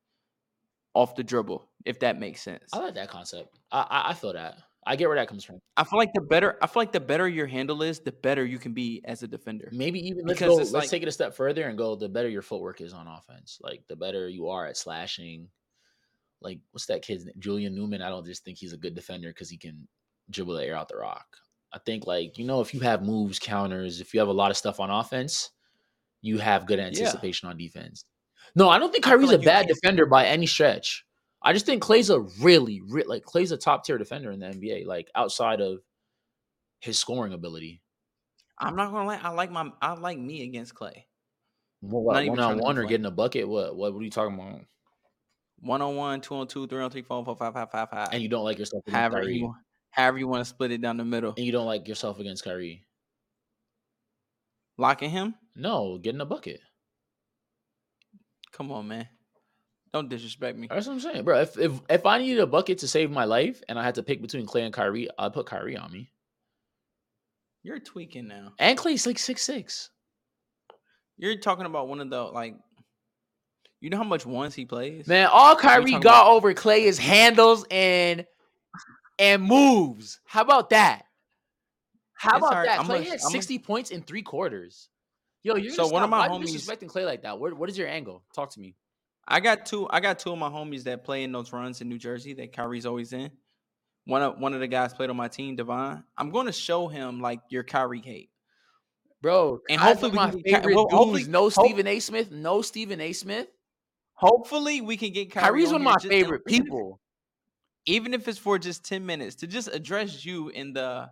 off the dribble, if that makes sense. I like that concept. I, I feel that. I get where that comes from. I feel like the better I feel like the better your handle is, the better you can be as a defender. Maybe even let's Because go. Let's like- take it a step further and go. The better your footwork is on offense, like the better you are at slashing. Like what's that kid's name? Julian Newman. I don't just think he's a good defender because he can dribble the air out the rock. I think like you know if you have moves, counters, if you have a lot of stuff on offense, you have good anticipation on defense. No, I don't think Kyrie's like a bad defender by any stretch. I just think Klay's a really, re- like Klay's a top tier defender in the NBA. Like outside of his scoring ability. I'm not gonna lie, I like my I like me against Klay. What, what, one on one or getting a bucket? What what what are you talking about? One on one, two on two, three on three, four on four, five, five, five, five. And you don't like yourself however you however you want to split it down the middle. and you don't like yourself against Kyrie. Locking him? No, getting a bucket. Come on, man. Don't disrespect me. That's what I'm saying, bro. If if if I needed a bucket to save my life and I had to pick between Klay and Kyrie, I'd put Kyrie on me. You're tweaking now. And Klay's like six six. You're talking about one of the like you know how much ones he plays? Man, all Kyrie got about- over Klay is handles and and moves. How about that? How about alright. that? I'm Klay gonna- had I'm gonna- 60 points in three quarters. Yo, you're So one of my Why homies- disrespecting Klay like that. What, what is your angle? Talk to me. I got two. I got two of my homies that play in those runs in New Jersey that Kyrie's always in. One of one of the guys played on my team, Devon. I'm going to show him like your Kyrie hate. Bro, And hopefully we my can Ky- favorite well, hopefully-. No hope- Stephen A. Smith. No Stephen A. Smith. Hopefully, we can get Kyrie Kyrie's on one of my favorite people. Even if it's for just ten minutes to just address you in the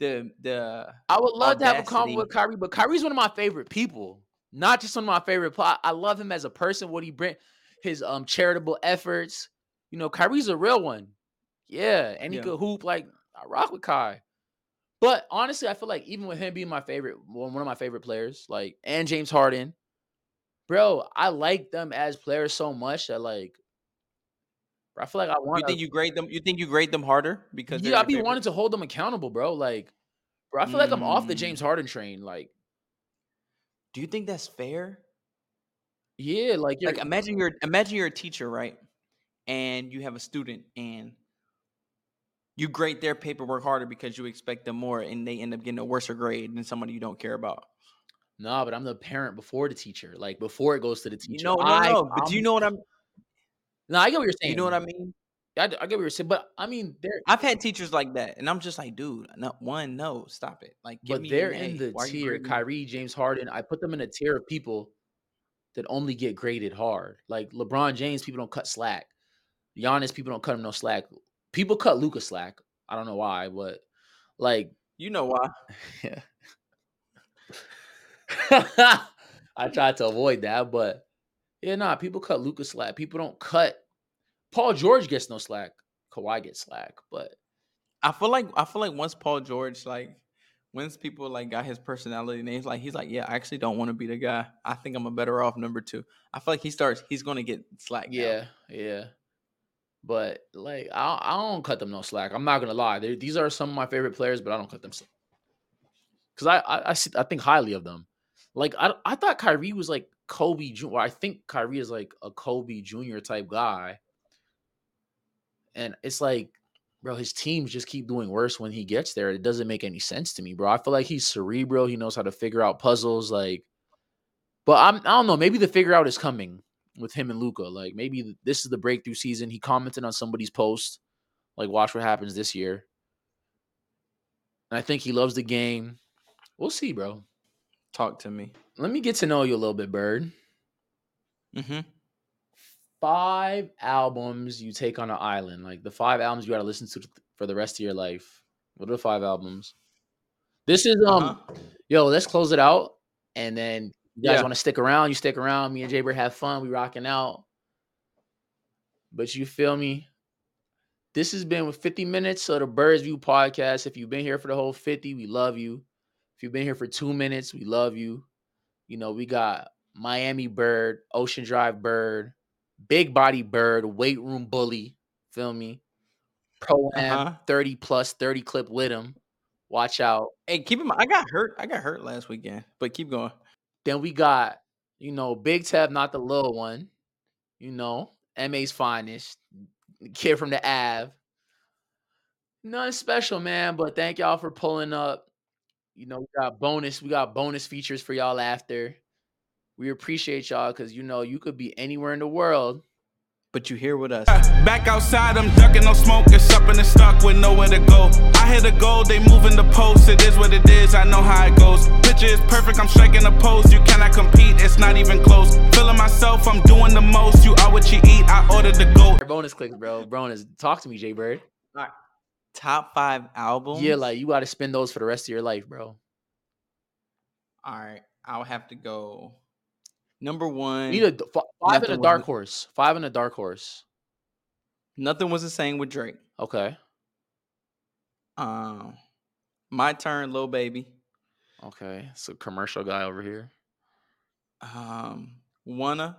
the the. I would love to have a audacity. convo with Kyrie, but Kyrie's one of my favorite people. Not just one of my favorite. pla- I love him as a person. What he bring, his um charitable efforts. You know, Kyrie's a real one. Yeah, and he Yeah. could hoop like I rock with Kai. But honestly, I feel like even with him being my favorite, one one of my favorite players, like and James Harden, bro, I like them as players so much that like, bro, I feel like I want. You think you grade them? You think you grade them harder because yeah, I be favorite? wanting to hold them accountable, bro. Like, bro, I feel like I'm off the Mm. James Harden train. Like, Do you think that's fair? yeah, like, like imagine you're imagine you're a teacher right and you have a student and you grade their paperwork harder because you expect them more and they end up getting a worse grade than somebody you don't care about nah, but I'm the parent before the teacher. Like before it goes to the teacher. know no I, no but do you know what i'm Nah, I get what you're saying. you know what i mean i get what you're saying, but I mean, they're i've had teachers like that and i'm just like dude no one no stop it like give but me they're an in A. the Why are you tier. grading me? Kyrie, James Harden. I put them in a tier of people that only get graded hard. Like LeBron James, people don't cut slack. Giannis, people don't cut him no slack. People cut Luka slack. I don't know why, but like you know why Yeah. I tried to avoid that, but yeah, nah, people cut Luka's slack. People don't cut Paul George gets no slack. Kawhi gets slack, but i feel like i feel like once paul george like once people like got his personality names, like he's like, yeah, I actually don't want to be the guy. I think I'm a better off number two. I feel like he starts, he's gonna get slack. Yeah, yeah. But like, I, I don't cut them no slack. I'm not gonna lie. they these are some of my favorite players, but I don't cut them slack because I, I I, I think highly of them. Like I I thought Kyrie was like Kobe Jr. I think Kyrie is like a Kobe Jr. type guy, and it's like, bro, his teams just keep doing worse when he gets there. It doesn't make any sense to me, bro. I feel like he's cerebral. He knows how to figure out puzzles. Like, but I'm I don't know. Maybe the figure out is coming with him and Luka. Like maybe this is the breakthrough season. He commented on somebody's post, like, watch what happens this year. And I think he loves the game. We'll see, bro. Talk to me. Let me get to know you a little bit, Byrd. Mm-hmm. Five albums you take on an island, like the five albums you got to listen to for the rest of your life. What are the five albums? This is um, uh-huh. yo, let's close it out, and then you guys yeah. want to stick around? You stick around. Me and JByrd have fun. We rocking out. But you feel me? This has been with 50 minutes of the Birds View podcast. If you've been here for the whole 50, we love you. If you've been here for two minutes, we love you. You know, we got Miami Bird, Ocean Drive Bird, Big Body Bird, Weight Room Bully. Feel me? Pro Am uh-huh. 30 plus 30 clip with him. Watch out. Hey, keep in mind, I got hurt. I got hurt last weekend, but keep going. Then we got, you know, Big Tab, not the little one. You know, MA's finest. Kid from the Ave. Nothing special, man. But thank y'all for pulling up. You know, we got bonus, we got bonus features for y'all after. We appreciate y'all because you know you could be anywhere in the world but you here with us. Back outside, I'm ducking no smoke, it's up in the stuck with nowhere to go. I hit a goal, they moving the post, it is what it is, I know how it goes. Picture is perfect, I'm striking a pose, you cannot compete, it's not even close. Feeling myself, I'm doing the most, you are what you eat, I ordered the goat. Bonus clicks, bro. Bonus, talk to me, JByrd. Top five albums? Yeah, like you got to spend those for the rest of your life, bro. All right, I'll have to go. Number one. You need a five in a dark horse. Five in a dark horse. Nothing was the same with Drake. Okay. Um, my turn, little baby. Okay, so commercial guy over here. Um, wanna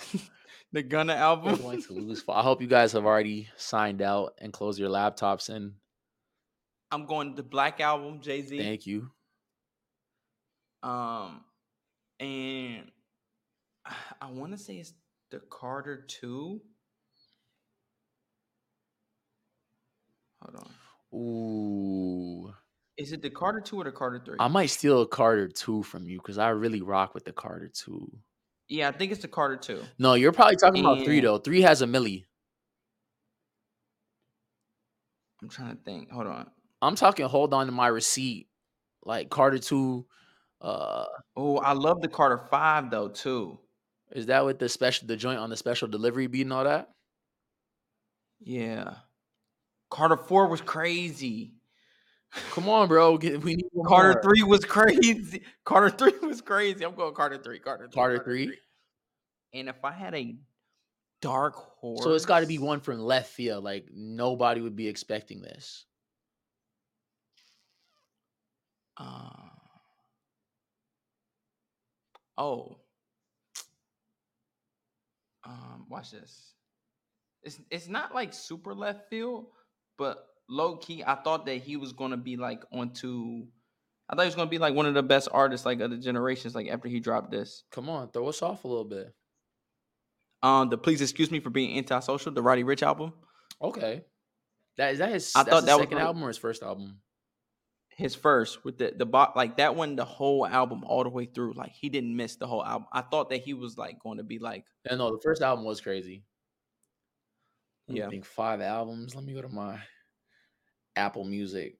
the Gunna album. going to lose. I hope you guys have already signed out and closed your laptops And I'm going to the Black album, Jay Z. Thank you. Um, and I want to say it's the Carter two. Hold on. Ooh. Is it the Carter two or the Carter three? I might steal a Carter two from you because I really rock with the Carter two. Yeah, I think it's the Carter two. No, you're probably talking about three though. Three has a milli. I'm trying to think. Hold on. I'm talking. Hold on to my receipt. Like Carter two uh, oh, I love the Carter Five though too. Is that with the special the joint on the special delivery beat and all that? Yeah. Carter Four was crazy. Come on, bro. Get, we need Carter more. Three was crazy. Carter Three was crazy. I'm going Carter Three. Carter Three. Carter, Carter three. three. And if I had a dark horse, so it's got to be one from left field. Like nobody would be expecting this. Uh, Oh. Um, watch this. It's it's not like super left field, but low key, I thought that he was gonna be like onto. I thought he was gonna be like one of the best artists like of the generations. Like after he dropped this. Come on, throw us off a little bit. Um, the please excuse me for being antisocial, the Roddy Ricch album. Okay, that is that his. I thought that second was album or his first album his first with the the bot like that one the whole album all the way through like he didn't miss the whole album i thought that he was like going to be like yeah no the first album was crazy yeah i think five albums let me go to my apple music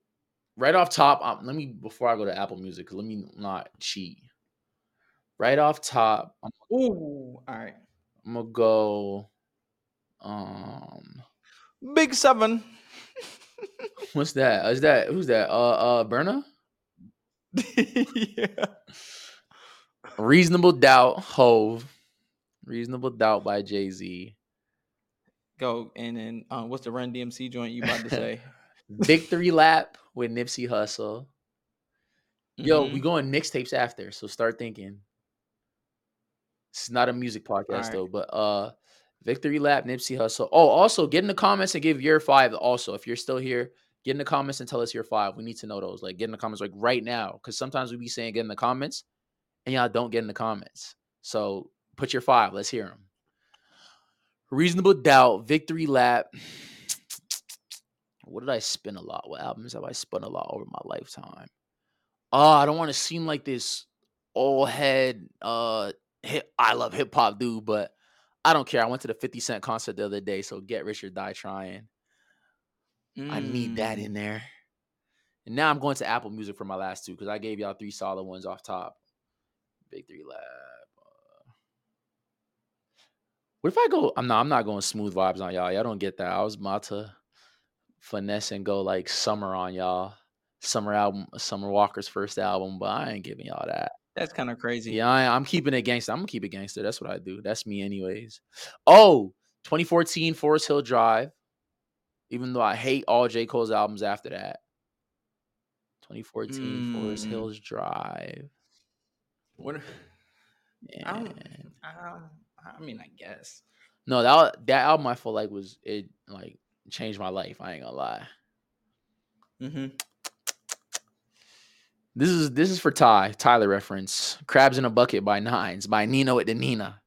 right off top um, let me before i go to apple music let me not cheat right off top I'm, Ooh, all right i'm gonna go um big seven What's that? Is that who's that? Uh uh Burna? yeah. Reasonable doubt, Hove. Reasonable doubt by Jay-Z. Go and then um, what's the Run DMC joint you about to say? Victory lap with Nipsey Hussle. Yo, we Mhm. going mixtapes after, so start thinking. It's not a music podcast Alright. though, but uh Victory Lap, Nipsey Hussle. Oh, also get in the comments and give your five. Also, if you're still here, get in the comments and tell us your five. We need to know those. Like get in the comments like right now. Cause sometimes we be saying get in the comments and y'all don't get in the comments. So put your five. Let's hear them. Reasonable doubt, victory lap. What did I spin a lot? What albums have I spun a lot over my lifetime? Oh, I don't want to seem like this old head uh hip I love hip hop dude, but I don't care. I went to the 50 Cent concert the other day, so get rich or die trying. I need that Mm. in there. And now I'm going to Apple Music for my last two because I gave y'all three solid ones off top. Victory lap. uh, What if I go? I'm not. I'm not going smooth vibes on y'all. Y'all don't get that. I was about to finesse and go like summer on y'all. Summer album, Summer Walker's first album, but I ain't giving y'all that. That's kind of crazy. Yeah, I, I'm keeping it gangster. I'm gonna keep it gangster. That's what I do. That's me, anyways. Oh, 2014 Forest Hill Drive. Even though I hate all J. Cole's albums after that. 2014 Forest Mm. Hills Drive. What? I don't. I, I mean, I guess. no, that that album I feel like was it like changed my life. I ain't gonna lie. Mm-hmm. This is this is for Ty Tyler reference. Crabs in a Bucket by Nines by Nino at the Nina.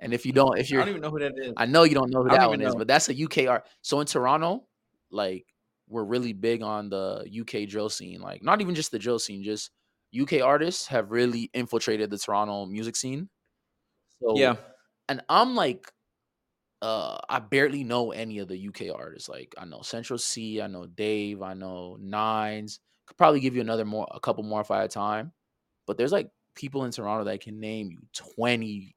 And if you don't, if you're, don't even know who that is. I know you don't know who that one is, but that's a UK art. So in Toronto, like we're really big on the UK drill scene. Like not even just the drill scene, just UK artists have really infiltrated the Toronto music scene. So yeah. and I'm like, uh, I barely know any of the UK artists. Like I know Central Cee, I know Dave, I know Nines. Could probably give you another more, a couple more if I had time. But there's like people in Toronto that can name you 20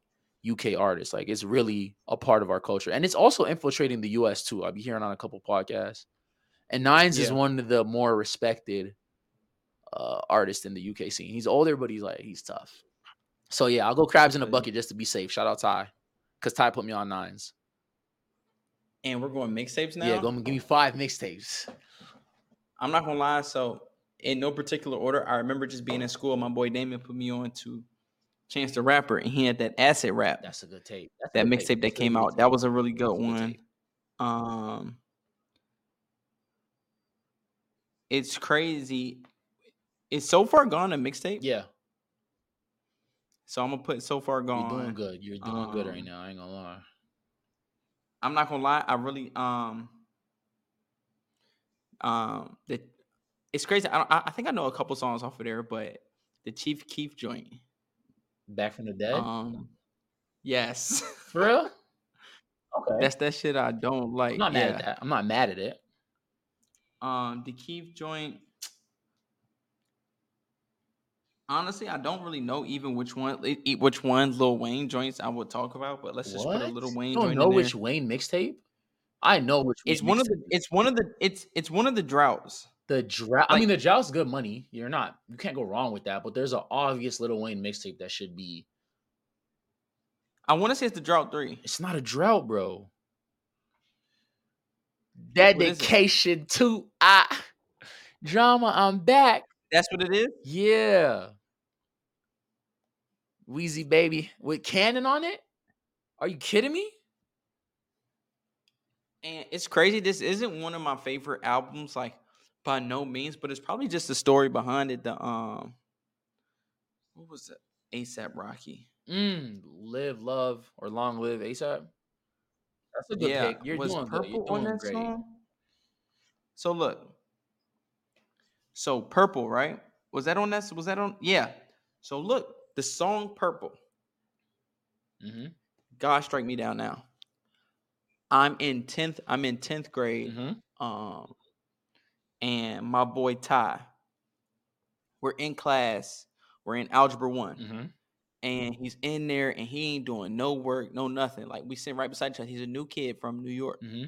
UK artists. Like it's really a part of our culture, and it's also infiltrating the US too. I'll be hearing on a couple podcasts. And Nines is one of the more respected uh artists in the UK scene. He's older, but he's like he's tough. So yeah, I'll go crabs in a bucket just to be safe. Shout out Ty, because Ty put me on nines. And we're going mixtapes now. Yeah, go give me five mixtapes. I'm not gonna lie. So, in no particular order, I remember just being in school. My boy Damon put me on to Chance the Rapper, and he had that acid rap. That's a good tape. That's that mixtape that came out. tape. That was a really good That's a good one. Um, it's crazy. It's so far gone a mixtape. Yeah, So I'm gonna put so far gone. you're doing good. You're doing good right Um, now. I ain't gonna lie. I'm not gonna lie. I really um um the it's crazy. I don't, I think I know a couple songs off of there, but the Chief Keef joint. Back from the dead. Um, yes, For real? Okay. that's that shit I don't like. I'm not yeah. mad at that. I'm not mad at it. Um, the Keef joint. Honestly, I don't really know even which one, which one Lil Wayne joints I would talk about. But let's just put a Lil Wayne You don't know which there. Wayne mixtape? I know which. It's one of the. mixtape it is. One of the. It's it's one of the droughts. The drought. I mean, the drought's good money. You're not. You can't go wrong with that. But there's an obvious Lil Wayne mixtape that should be. I want to say it's the drought three. It's not a drought, bro. Dedication to I drama. I'm back. That's what it is. Yeah. Weezy baby with Cannon on it. Are you kidding me? And it's crazy. This isn't one of my favorite albums, like by no means, but it's probably just the story behind it. The um, what was it? ASAP Rocky. Mm, live, love, or long live ASAP. That's a good yeah, pick. You're was doing good. You're Purple on doing that great. song? So look. So purple, right? Was that on that? Was that on? Yeah. So look, the song "Purple." Mm-hmm. God strike me down now. I'm in tenth. I'm in tenth grade. Mm-hmm. Um, and my boy Ty. We're in class. We're in algebra one, Mm-hmm. and he's in there, and he ain't doing no work, no nothing. Like we sit right beside each other. He's a new kid from New York. Mm-hmm.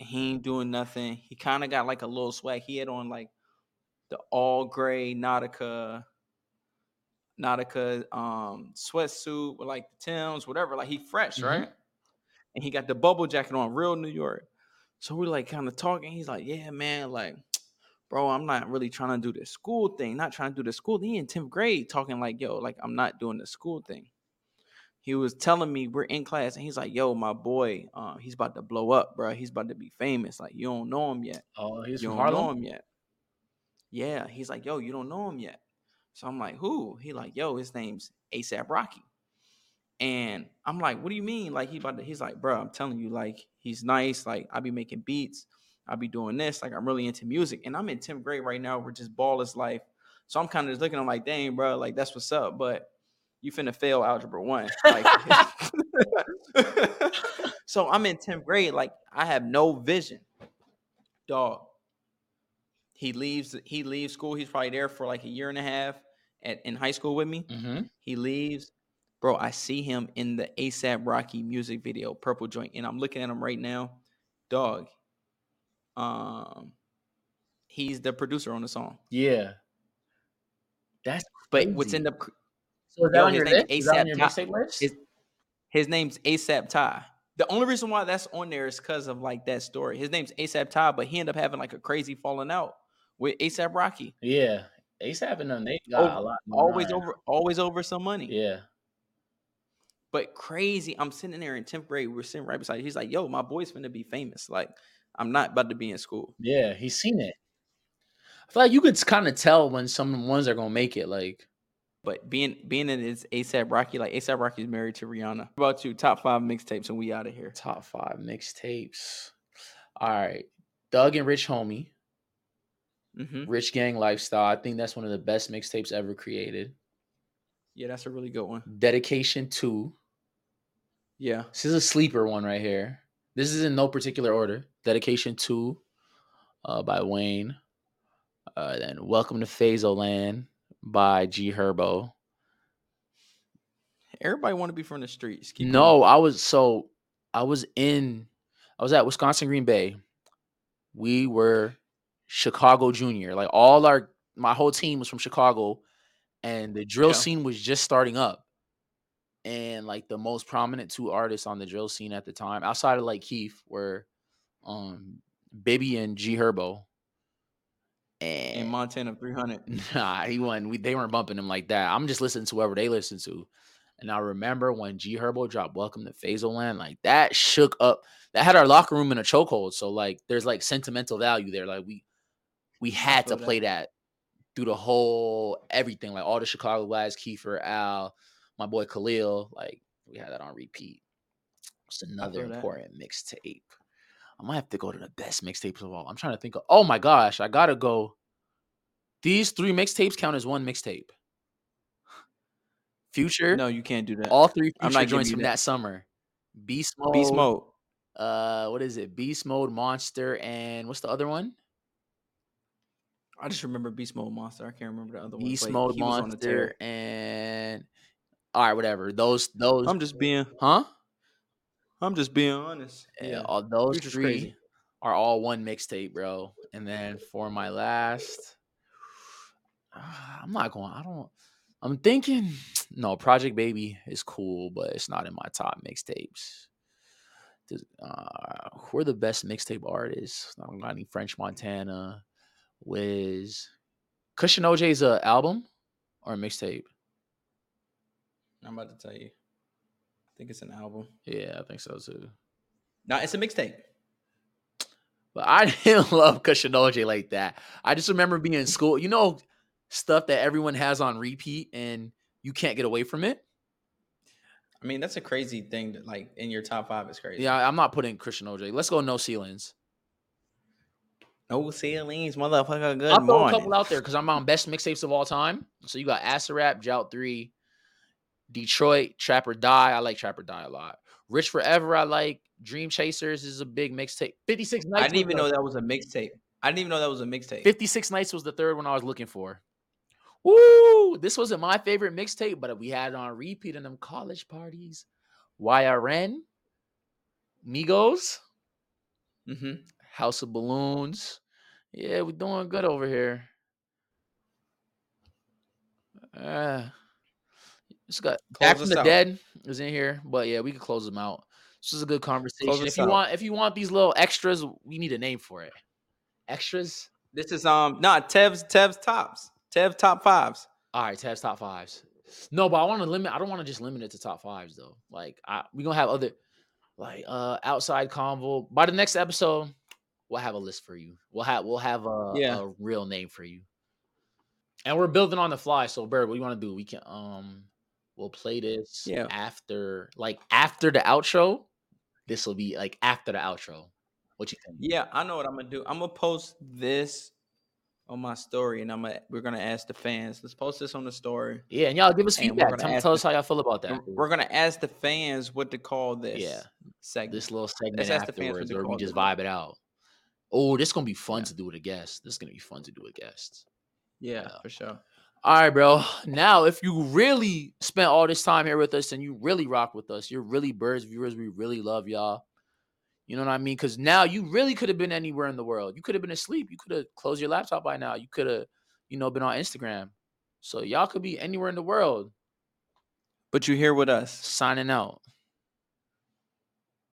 and he ain't doing nothing. He kind of got like a little swag. He had on like the all gray Nautica, Nautica um sweatsuit with like the Tims, whatever. Like he fresh, Mhm. right? And he got the bubble jacket on, real New York. So we're like kind of talking. He's like, "Yeah, man, like, bro, I'm not really trying to do the school thing, not trying to do the school. He in 10th grade talking like, yo, like I'm not doing the school thing. He was telling me we're in class and he's like, yo, my boy, uh, he's about to blow up, bro. He's about to be famous. Like, you don't know him yet. Oh, he's you from don't know Harlem. him yet. Yeah. He's like, yo, you don't know him yet. So I'm like, who? He like, yo, his name's ASAP Rocky. And I'm like, what do you mean? Like he about to, he's like, bro, I'm telling you, like, he's nice. Like, I be making beats. I be doing this. Like, I'm really into music. And I'm in 10th grade right now. We're just ball is life. So I'm kind of just looking at him like, dang, bro, like that's what's up. But you finna fail algebra one. Like so I'm in 10th grade. Like, I have no vision. Dog. He leaves, he leaves school. He's probably there for like a year and a half at in high school with me. Mm-hmm. He leaves. Bro, I see him in the ASAP Rocky music video, Purple Joint, and I'm looking at him right now. Dog. Um he's the producer on the song. Yeah. That's But what's in crazy. the so is that Yo, on his your list? Is that on your mixtape list? His, his name's ASAP Ty. The only reason why that's on there is because of like that story. His name's ASAP Ty, but he ended up having like a crazy falling out with ASAP Rocky. yeah. ASAP and them, they got Over- a lot. Always over always over some money. Yeah. But crazy. I'm sitting there in 10th grade. We're sitting right beside. He's like, yo, my boy's gonna be famous. Like, I'm not about to be in school. Yeah. He's seen it. I feel like you could kind of tell when some ones are gonna make it. Like, But being being in his ASAP Rocky, like ASAP Rocky's married to Rihanna. What about you? Top five mixtapes and we out of here. top five mixtapes. All right. Doug and Rich Homie. Hmm Rich Gang Lifestyle. I think that's one of the best mixtapes ever created. Yeah, that's a really good one. Dedication 2. Yeah. This is a sleeper one right here. This is in no particular order. Dedication 2 uh, by Wayne. Uh, then Welcome to Fazoland by G Herbo. Everybody want to be from the streets. Keep No, going. I was so I was in I was at Wisconsin Green Bay. We were Chicago Junior. Like all our my whole team was from Chicago and the drill Yeah. scene was just starting up. And like the most prominent two artists on the drill scene at the time, outside of like Keef, were um Baby and G Herbo. in And Montana 300. Nah, he wasn't. We, they weren't bumping him like that. I'm just listening to whoever they listen to. And I remember when G Herbo dropped Welcome to Fazoland, like that shook up. That had our locker room in a chokehold. So like, there's like sentimental value there. Like we we had to play that through the whole everything. Like all the Chicago guys, Kiefer, Al, my boy Khalil. Like we had that on repeat. It's another that. important mixtape. I might have to go to the best mixtapes of all. I'm trying to think of. Oh my gosh, I gotta go. These three mixtapes count as one mixtape. Future, No, you can't do that. all three I'm future not giving joints from that. that summer. Beast mode, Beast Mode. Uh, what is it? Beast mode, monster, and what's the other one? I just remember Beast Mode Monster. I can't remember the other one. Beast mode, he was on the tear. monster, and all right, whatever. Those, those, I'm just being huh? I'm just being honest. Yeah, all those Future's three crazy. are all one mixtape, bro. And then for my last, I'm not going. I don't. I'm thinking. No, Project Baby is cool, but it's not in my top mixtapes. Uh, who are the best mixtape artists? I don't got any French Montana, Wiz, Cushion OJ's a uh, album or a mixtape. I'm about to tell you. I think it's an album. Yeah, I think so too. No, it's a mixtape. But I didn't love Cushion OJ like that. I just remember being in school, you know, stuff that everyone has on repeat and you can't get away from it. I mean, that's a crazy thing. That, like in your top five is crazy. Yeah, I'm not putting Christian OJ. Let's go no ceilings. No ceilings, motherfucker. Good I'll throw a couple out there because I'm on best mixtapes of all time. So you got Acid Rap, Jout 3, Detroit, Trap or Die. I like Trap or Die a lot. Rich Forever, I like. Dream Chasers is a big mixtape. 56 Nights. I didn't even know that was a mixtape. I didn't even know that was a mixtape. 56 Nights was the third one I was looking for. Woo! This wasn't my favorite mixtape, but we had it on repeat in them college parties. YRN, Migos, Mm hmm House of Balloons. Yeah, we're doing good over here. Uh, it's got Close Back from the out. Dead is in here, but yeah, we could close them out. This is a good conversation. If you out. want, if you want these little extras, we need a name for it. Extras. This is um not Tev's Tev's tops. Tev top fives. All right, Tev's top fives. No, but I want to limit. I don't want to just limit it to top fives though. Like I, we gonna have other like uh outside convo. By the next episode, we'll have a list for you. We'll have we'll have a, Yeah. a real name for you. And we're building on the fly. So Byrd, what do you want to do? We can um we'll play this Yeah. after like after the outro. This will be like after the outro. What you think? Yeah, I know what I'm gonna do. I'm gonna post this on my story, and I'm gonna we're gonna ask the fans. Let's post this on the story. Yeah, and y'all give us And feedback. Tell, tell us how y'all feel about that. We're gonna ask the fans what to call this. Yeah. segment. this little segment Let's ask the fans what afterwards they where we just vibe it out. Oh, this is gonna be fun Yeah. to do with a guest. This is gonna be fun to do with guests. yeah, Yeah. for sure. All right, bro. Now, if you really spent all this time here with us and you really rock with us, you're really Byrd's viewers. We really love y'all. You know what I mean? Because now you really could have been anywhere in the world. You could have been asleep. You could have closed your laptop by now. You could have, you know, been on Instagram. So y'all could be anywhere in the world. But you're here with us. Signing out.